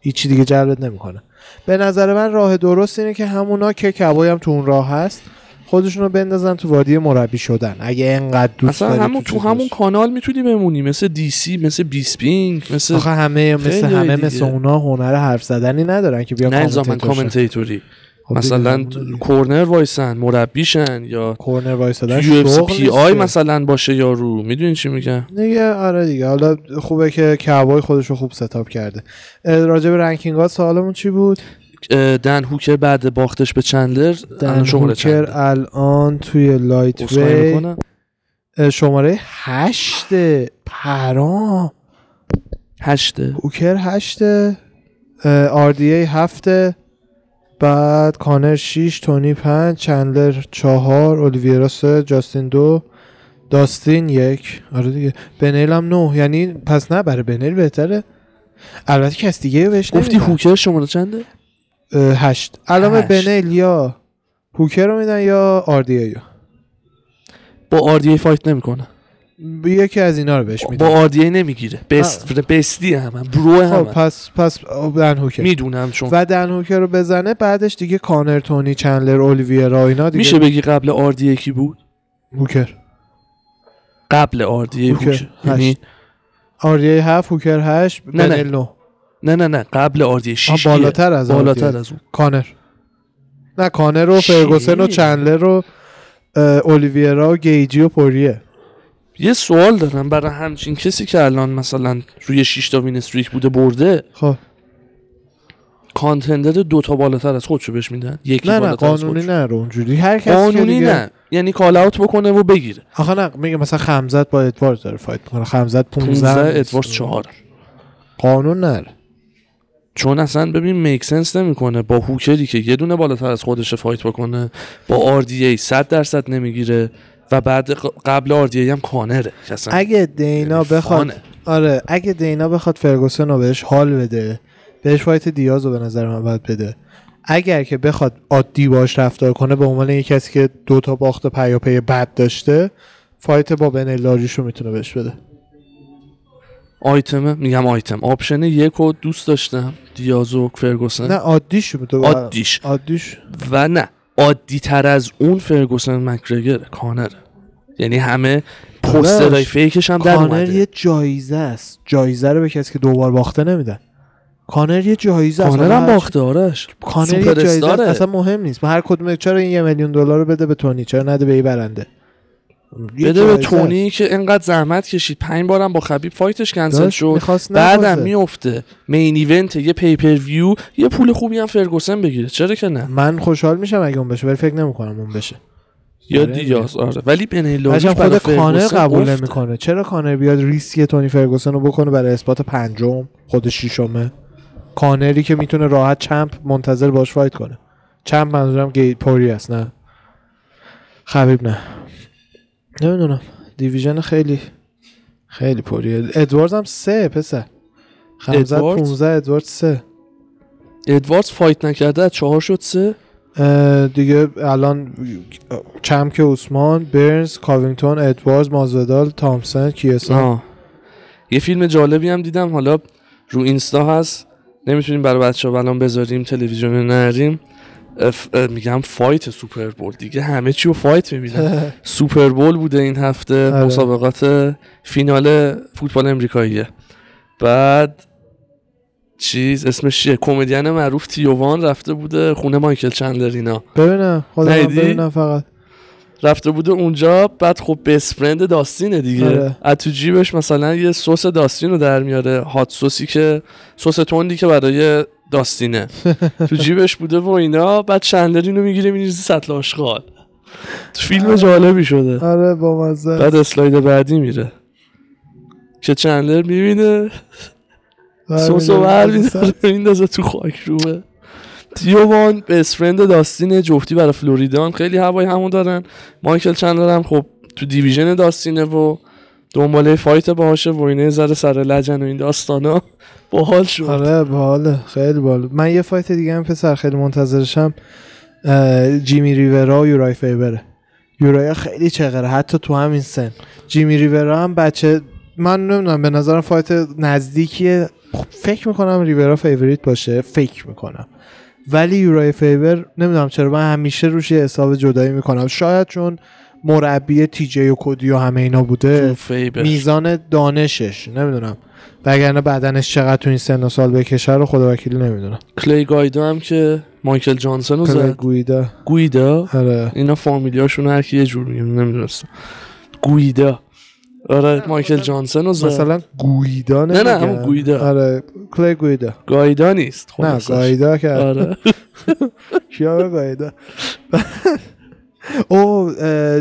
هیچی دیگه جلبت نمی‌کنه. به نظر من راه درست اینه که همونا که کبی هم تو اون راه هست خودشون رو بندازن تو وادی مربی شدن اگه انقدر دوست اصلا داری همون تو چیز همون. کانال می‌تونی بمونی مثل دی سی مثل بیسپینگ مثل آخه همه مثل همه دیگه. مثل اونا هنر حرف زدنی ندارن که بیا. commentatorی خب مثلا. corner وایسن مربیشن یا corner وایسادن یو اف پی آی. مثلا باشه یارو می‌دونی چی میگم دیگه آره دیگه حالا خوبه که کبای خودش رو خوب setup کرده راجع به ranking ها سوالمون چی بود دن هوکر بعد باختش به چندلر؟ دن هوکر چنده الان توی lightweight شماره هشته پرام هشته هوکر هشته آر دی ای هفته بعد کانر 6 تونی 5 چندلر چهار اولیویرا سه جاستین دو داستین یک. آره دیگه. بنیل هم نه. یعنی پس نه برای بنیل بهتره. البته کس دیگه بهش گفتی. هوکر شماره چنده؟ هشت. هشت. بنیل یا هوکر رو میدن یا آر دی ای با آر دی فایت نمی‌کنه. یکی از اینا رو بهش با میدن آردی نمی‌گیره. بست بستی هم برو خب هم. پس پس دن هوکر. می‌دونم چون و دن هوکر رو بزنه بعدش دیگه کانر تونی چندلر اولیویرا اینا دیگه میشه بگی قبل آردی کی بود؟ هوکر. قبل آردی هوکر. یعنی هشت. آردی هفت هوکر هشت نه، نه. نه نه نه قبل آردی 6 بالاتر از بالاتر. از اون. کانر. نه کانر و چی؟ فرگوسن و چندلر و اه، اولیویرا و گیجی و پوریه یه سوال دارم برای همچین کسی که الان مثلا روی 6 تا win streak بوده برده. خب. contender دو تا بالاتر از خودشو بهش میدن؟ یکی نه نه قانونی. نه رو اونجوری. هر کسی قانونی دیگه- نه. یعنی call out بکنه و بگیره. آخه نه میگه مثلا خمزت با ادواردز داره فایت می‌کنه. خمزت 15 15 ادوارد 4 قانون نره. چون اصلا ببین make sense نمی‌کنه. با هوکری که یه دونه بالاتر از خودش فایت بکنه با آردی ای 100 درصد نمی‌گیره و بعد قبل آردی ای هم کانره. اگه دینا یعنی بخواد. آره اگه دینا بخواد فرگوسن رو بهش حال بده بهش فایت دیاز رو به نظر من باید بده. اگر که بخواد عادی باش رفتار کنه به عنوان یک کسی که دو تا باخت پیاپی بد داشته فایت با بنیل داریوش رو می‌تونه بهش بده. آیتمه میگم آیتم. option یک رو دوست داشتم دیاز و فرگوسن. نه عادیش می‌تونه عادیش. عادیش. و نه عادی تر از اون فرگوسن مک‌گرگور کانره یعنی همه پوسترهای داداش، فیکش هم در کانر اومده. یه جایزه است. جایزه رو به کسی که دوبار باخته نمیدن. کانر یه جایزه است. کانر هم باخته آرش. کانر یه جایزه است. اصلا مهم نیست. هر کدوم چرا این یه میلیون دلار رو بده به تونی؟ چرا نده به این برنده؟ بده به تونی که انقدر زحمت کشید. پنج بارم با خبیب فایتش کنسل شد. بعدم. میفته main event یه pay-per-view یه پول خوبی هم فرگوسن بگیره. چرا که نه؟ من خوشحال میشم اگه اون بشه ولی فکر نمی‌کنم اون بشه. یا آره. دیاز آره. ولی برای خود کانر قبول. نمی‌کنه چرا کانر بیاد ریسک تونی فرگوسن رو بکنه برای اثبات پنجم خود شیشمه کانری که می‌تونه راحت چمپ منتظر باش فایت کنه. چمپ منظورم گی پوری است نه؟ خبیب نه. نمی‌دونم. دیویژن خیلی خیلی پریه. ادواردز هم سه پسر. ادواردز؟ 15 ادوارد سه. ادواردز فایت نکرده چهار شد سه. دیگه الان چمک عثمان برنز کاوینگتون ادواردز مازودال تامسن کیسا. آه. یه فیلم جالبی هم دیدم حالا رو اینستا هست. نمی‌تونیم برای بچه ها الان بذاریم تلویزیون نریم میگم فایت سوپر بول. دیگه همه چی رو فایت می‌بینن. [laughs] سوپر بول بوده این هفته آره. مسابقات فینال فوتبال امریکاییه. بعد چیز اسمش چیه؟ کمدین معروف تئو وان رفته بوده خونه مایکل چندلر اینا ببینم خودم؟ ببینم فقط. رفته بوده اونجا بعد خب best friend داستینه دیگه. آره. از تو جیبش مثلا یه سس داستین رو در میاره. hot sauceی که سس تندی که برای داستینه. تو جیبش بوده و اینا بعد چندلر اینو می‌گیره میریزه سطل آشغال. تو فیلم جالبی شده. آره با مزه. بعد اسلاید بعدی میره. که چندلر می‌بینه. سس رو بر می‌داره، میندازه تو خاک روه تیووان best friend داستین جفتی برای فلوریدان خیلی هوای همون دارن. مایکل چندلر هم خب تو division داستینه و دنباله fight باهاشه و اینه ذره سر لجن و این داستانا باحال شد. آره باحاله. خیلی باحال. من یه fight دیگه هم پسر خیلی منتظرشم جیمی ریورا و یورای فیبره. یورای خیلی چغره حتی تو همین سن. جیمی ریورا هم بچه من نمی‌دونم به نظرم fight نزدیکیه. خب، فکر می‌کنم ریورا favorite باشه فکر می‌کنم. ولی یورای فیبر نمی‌دونم چرا من همیشه روش یه حساب جدایی می‌کنم. شاید چون مربی تی جی و کودی و همه اینا بوده. میزان دانشش نمی‌دونم. وگرنه بدنش چقدر تو این سن و سال بکشه رو خدا وکیلی نمی‌دونم. کلی گایدو هم که مایکل جانسون رو زد. گویدا گویدا آره. اینا فامیلیاشون هر کی یه جور میگم نمی‌دونستم. گویدا آره مایکل جانسون رو زد. مثلا گویدا نه، نمیگن. همون گویدا. آره کلی گویدا گایدا نیست نه. گایدا که آره. [laughs] کیا گایدا [laughs] او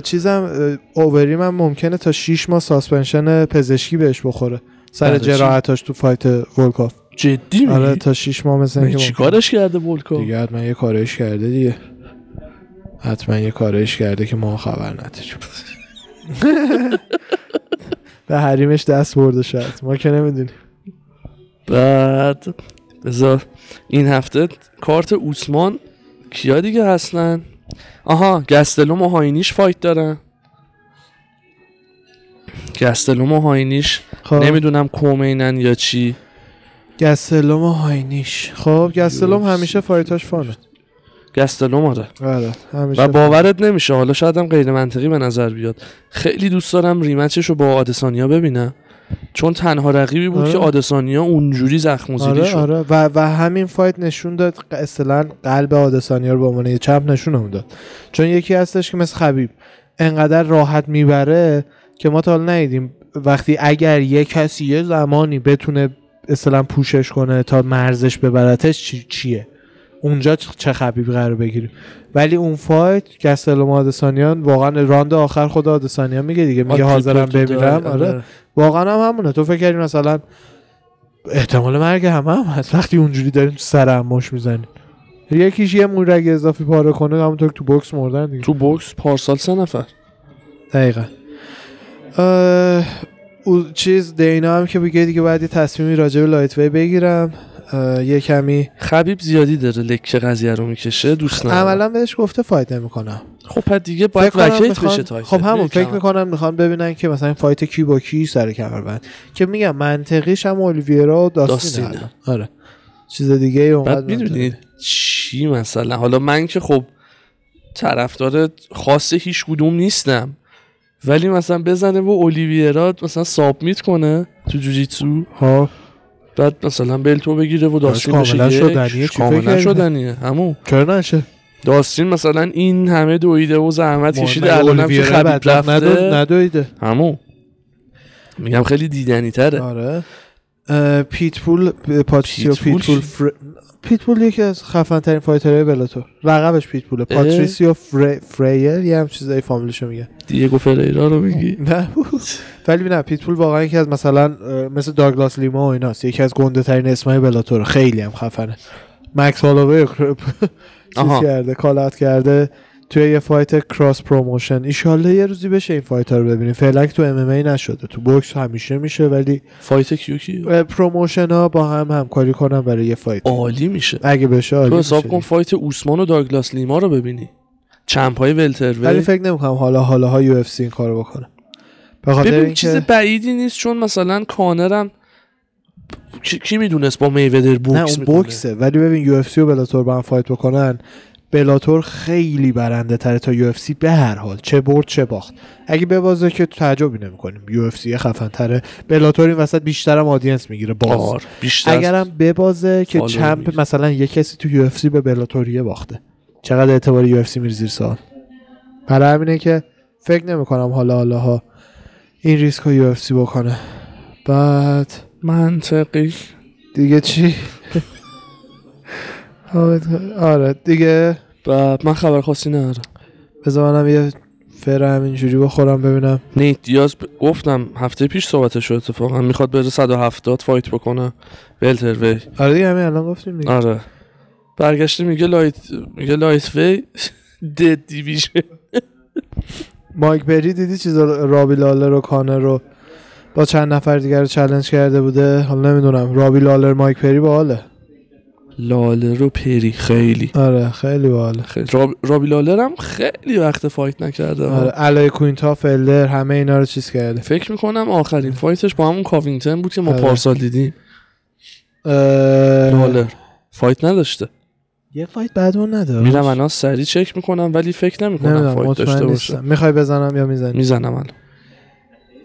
چیزم اووریم هم ممکنه تا 6 ماه suspension پزشکی بهش بخوره. سر؟ جراحتاش تو fight ولکاف. جدی میگی؟ آره تا 6 ماه مثل اینکه چی. کارش کرده ولکو دیگه حتما یه کارش کرده دیگه. حتما یه کارش کرده که ما خبر نداریم. [laughs] به حریمش دست برده شاید. ما که نمی‌دونیم. بعد بذار این هفته کارت اوسمان کیا دیگه هستن؟ آها گستلوم و هاینیش fight دارن. گستلوم و هاینیش خب. نمی‌دونم کومینن یا چی. گستلوم و هاینیش خب گستلوم همیشه fight اش fun ه. گستلوم آره همیشه و باورت نمیشه حالا شاید هم غیر منطقی به نظر بیاد. خیلی دوست دارم rematch ش رو با آدسانیا ببینم. چون تنها رقیبی بود آره. که آدسانیا اونجوری زخم آره شد. آره. و, و همین fight نشون داد اصلا قلب آدسانیا رو به عنوان یه champ نشون داد چون یکی هستش که مثل خبیب انقدر راحت می‌بره که ما تا حالا ندیدیم. وقتی اگر یه کسی یه زمانی بتونه اصلا پوشش کنه تا مرزش ببرتش چی چیه؟ اونجا چه خبیبی قرار بگیریم. ولی اون فایت گستلوم آدسانیان واقعا راند آخر خود آدسانیان میگه دیگه میگه آره، حاضرم تو- بمیرم آره. واقعا هم همونه. تو فکر کردی مثلا احتمال مرگ همه هم هست. وقتی اونجوری داریم تو سر هم مش می‌زنیم. یکیش یه مویرگ اضافی پاره کنه همونطور که تو بوکس مردن دیگه. تو بوکس پارسال سه نفر. دقیقا. اه، او چیز دینا هم که بگه دیگه باید یه تصمیمی راجع به lightweight بگیرم. یه کمی خبیب زیادی داره لفت قضیه رو می‌کشه دوست ندارم. عملا بهش گفته fight نمی‌کنم خب پس دیگه باید vacate میخوان- بشه title شون خب همون فکر. می‌کنم می‌خوان ببینن که مثلا fight کی با کی سر کمر بند که میگم منطقیش هم اولیویرا و داستینه. داستینه. الان. آره. چیز دیگه ای اونقدر بعد می‌دونی. چی مثلا؟ حالا من که خب طرفدار خاص هیچ کدوم نیستم. ولی مثلا بزنه و اولیویرا مثلا سابمیت کنه تو جوجیتسو. ها. بعد مثلا بلتو بگیره و داستین کاملا بشه یک. شدنیه، کاملا؟ شدنیه. همون چرا نشه؟ داستین مثلا این همه دویده و زحمت کشیده مگه الانم که خبیب رفته. ندویده. همون میگم خیلی دیدنی تره. آره. اه، پیتبول پاتریسیو پیتبول چی؟ فر... پیتبول یکی از خفن ترین fighter های Bellator رقبش پیتبوله. پاتریسیو فر... فریر یه هم چیزای فامیلیشو میگه. دیگو فریرا رو میگی؟ [laughs] نه. ولی نه پیتبول واقعا یکی از مثلا مثل داگلاس لیما و ایناست. یکی از گنده ترین اسمای Bellator خیلی هم خفنه. مکس هالووی [laughs] چیز. کرده call out کرده. توی یه fight cross promotion ایشالله یه روزی بشه این fight ها رو ببینیم. فعلا که تو MMA نشده تو بوکس همیشه میشه ولی fight کیو کی؟ promotion ها با هم همکاری کنن برای یه fight. عالی میشه. اگه بشه عالی تو حساب. کن fight اوسمان و داگلاس لیما رو ببینی. champ های welter welter فکر نمی‌کنم حالا حالا ها UFC این کارو بکنه ببین اینکه چیز بعیدی نیست چون مثلا کانرم کی, کی می‌دونست با میودر نه بوکس اون می‌کنه؟ بوکسه. ولی ببین UFC و Bellator با هم fight بکنن Bellator خیلی برنده تره تا UFC به هر حال. چه برد چه باخت. اگه ببازه که تعجبی نمی‌کنیم. UFC خفن تره. Bellator این وسط بیشترم audience می‌گیره. باز. آر بیشتر. اگرم ببازه که champ می‌گیره. مثلا یه کسی تو UFC به Bellator یه باخته. چقدر اعتبار UFC میره زیر سوال. برای همینه که فکر نمی‌کنم حالا حالا ها این ریسک رو UFC بکنه. بعد منطقی. دیگه چی؟ آره دیگه. بعد من خبر خاصی ندارم. بذار منم یه فر همینجوری بخورم ببینم. نیت دیاز ب... گفتم هفته پیش صحبتش شد اتفاقا. می‌خواد بره 170 fight بکنه. welterweight. آره دیگه همین الان گفتیم دیگه. آره. برگشته میگه light میگه lightweight dead [laughs] division مایک پری دیدی چیزا رابی لالر و کانر رو با چند نفر دیگر رو challenge کرده بوده؟ حالا نمی‌دونم. رابی لالر مایک پری باحاله. لالر و پری. خیلی. آره خیلی باحاله. خیلی. راب... رابی لالر هم خیلی وقت fight نکرده. آره الای کوینتا فلدر همه اینا رو چیز کرده. فکر می‌کنم آخرین fight ش با همون کاوینگتن بود که ما آره. پارسال دیدیم. اه، لالر. fight نداشته. یه fight بعد اون نداره میرم الان سریع چک می‌کنم ولی فکر نمی‌کنم fight داشته باشه. می‌خوای بزنم یا می‌زنی؟ می‌زنم الان.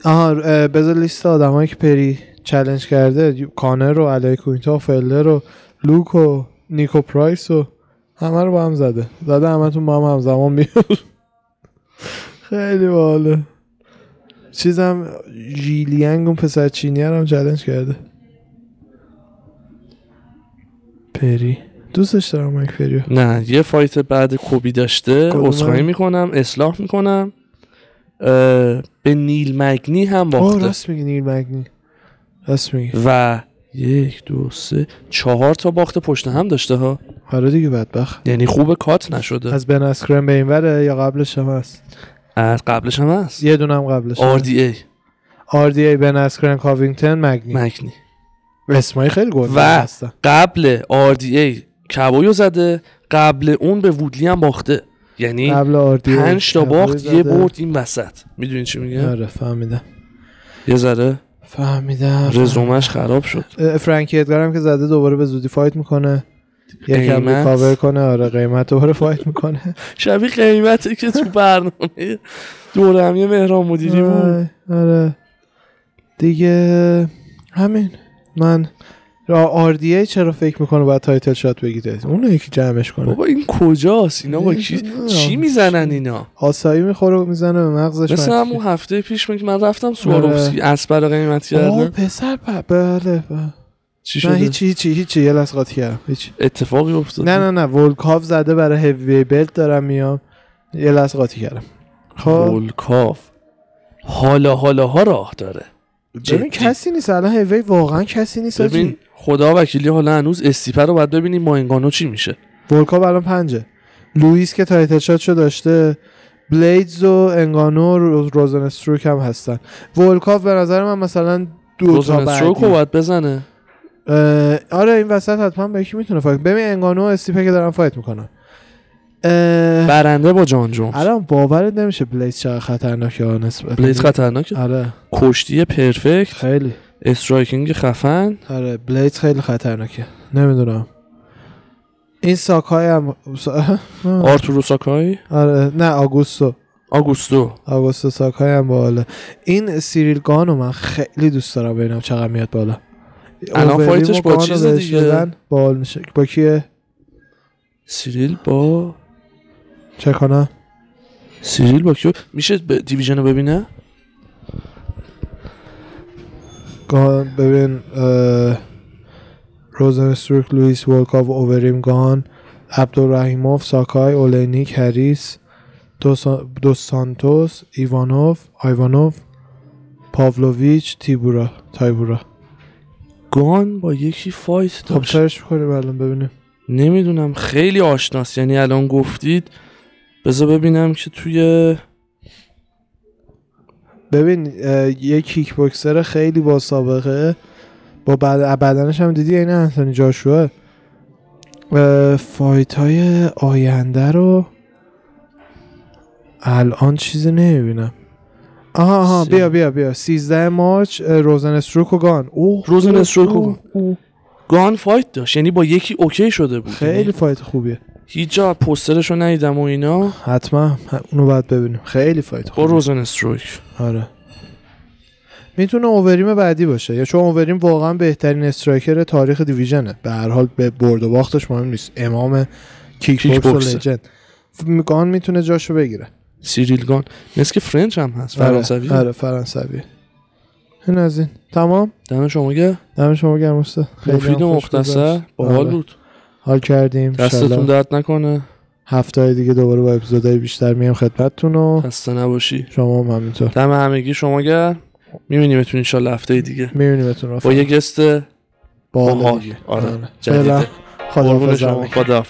آها بذار لیست آدمایی که پری challenge کرده کانر و الای کوینتا و فلدر و لوک و نیکو پرایس و همه رو با هم زده. زده همتون با هم همزمان میاد. خیلی باحاله چیزم ژیلینگ اون پسر چینی هم challenge کرده. پری. دوستش دارم مایک پری رو نه یه fight بعد کولبی داشته؟ عذرخواهی می‌کنم اصلاح می‌کنم. به نیل مگنی هم آه باخته راست میگی نیل مگنی. راست میگی. و یک دو سه. چهار تا باخت پشت هم داشته ها؟ آره دیگه بدبخت. یعنی خوب cut نشده. از بن اسکرن به این وره یا قبلش هم هست؟ از قبلش هم هست؟ یه دونم قبلش آر دی ای. آر دی ای بن اسکرن کاوینگتن مگنی. مگنی. اسمایی خیلی گنده و هستن. قبل RDA کبایو زده قبل اون به وودلی هم باخته. یعنی قبل پنج تا باخت. یه برد این وسط. می‌دونی چی میگم؟ آره فهمیدم. یه ذره. فهمیدم. رزومش خراب شد. فرانکی ادگار هم که زده دوباره به زودی fight می‌کنه. یکم؟ کاور کنه. آره قیمت دوباره فایت می‌کنه. شبیه قیمتی که تو برنامه دوره همی مهران مدیری بود. آره، آره. دیگه همین. من دی ای چرا فکر می‌کنه باید تایتل شات بگیره؟ اون یکی جمعش کنه. بابا این کجاست؟ اینا با کی. چی می‌زنن اینا؟ آسایی می‌خوره و می‌زنه به مغزش مثل مچ. همون هفته پیش که من رفتم سواروفسکی اسبر رو قیمت آه کردم. پسر بله بله. چی نه شده؟ هیچی هیچی هیچی یه لحظه قاطی کردم هیچی. اتفاقی افتاد نه نه نه ولکاف زده برای heavy belt دارم میام. یه لحظه قاطی کردم. خب. ولکاف. حالا حالا ها راه داره. ببین. کسی نیست الان هیوی واقعا کسی نیست ببین خدا وکیلی حالا هنوز استیپه رو باید ببینیم با انگانو چی میشه. ولکاف الان پنجه. لوئیس که title shot شو داشته بلیدز و انگانو و روز- روزن استروک هم هستن. ولکاف به نظر من مثلا دو تا روزن استروک باید بزنه. آره این وسط حتما به یکی می‌تونه fight. ببین انگانو و استیپه که دارن fight می‌کنن. برنده با جان جونز. الان باورت نمیشه بلیدز چقدر خطرناکه نسبت بلیدز خطرناکه؟ آره. کشتی perfect. خیلی. striking خفن؟ آره بلیدز خیلی خطرناکه. نمی‌دونم. این ساکای هم سا- [laughs] آرتورو ساکای؟ آره نه آگوستو. آگوستو. آگوستو ساکای هم بالا این سیریل گانو من خیلی دوست دارم ببینم چقدر میاد بالا. الان فایتش با چیز دیگه. بال میشه. با کیه؟ سیریل با چه کنم. سیریل با کیو؟ میشه. دیویژن رو ببینه؟ گان ببین اه، روزن استروک لوئیس ولکاف اووریم گان عبدالرحیموف ساکای اولینیک هریس دو, سا- دو سانتوس ایوانوف آیوانوف پاولویچ تیبورا تایبورا. گان با یکی فایت خب داشت سرش می‌کنیم الان ببینیم. نمی‌دونم خیلی آشناست. یعنی الان گفتید بذار ببینم که توی ببین یه کیک بوکسر خیلی با سابقه. با بعد بدنش هم دیدی این انتونی جاشوه اه، fight های آینده رو الان چیزی نمی‌بینم. آها آها بیا بیا بیا. 13 March روزن استروک و گان. اوه روزن استروک و. گان fight داشت. یعنی با یکی اوکی شده بود. خیلی یعنی fight خوبیه. هیچ جا پوسترش رو ندیدم و اینا. حتما. اونو باید ببینیم. خیلی fight با روزن استروک. آره. می‌تونه اووریم بعدی باشه. یا چون اووریم واقعا بهترین striker تاریخ division ه. به هر حال به برد و باختش مهم نیست. MMA کیک کیک بوکس و. legend. گان می‌تونه جاشو بگیره. سیریل گان. مثل که French هم هست. فرانسوی. آره, آره فرانسوی. این از این. تمام؟ دم شما گرم. دم شما گرم خیلی مفید مختصر. باحال آره. بود. حال کردیم دستتون درد نکنه؟ هفته دیگه دوباره با اپیزودهای بیشتر میام خدمتتون و خسته نباشی. شما هم همینطور. دم همگی شما گرم. میبینیمتون انشالله هفته دیگه. میبینیمتون با یه گست باحال. دیگه. آره. آره. خدا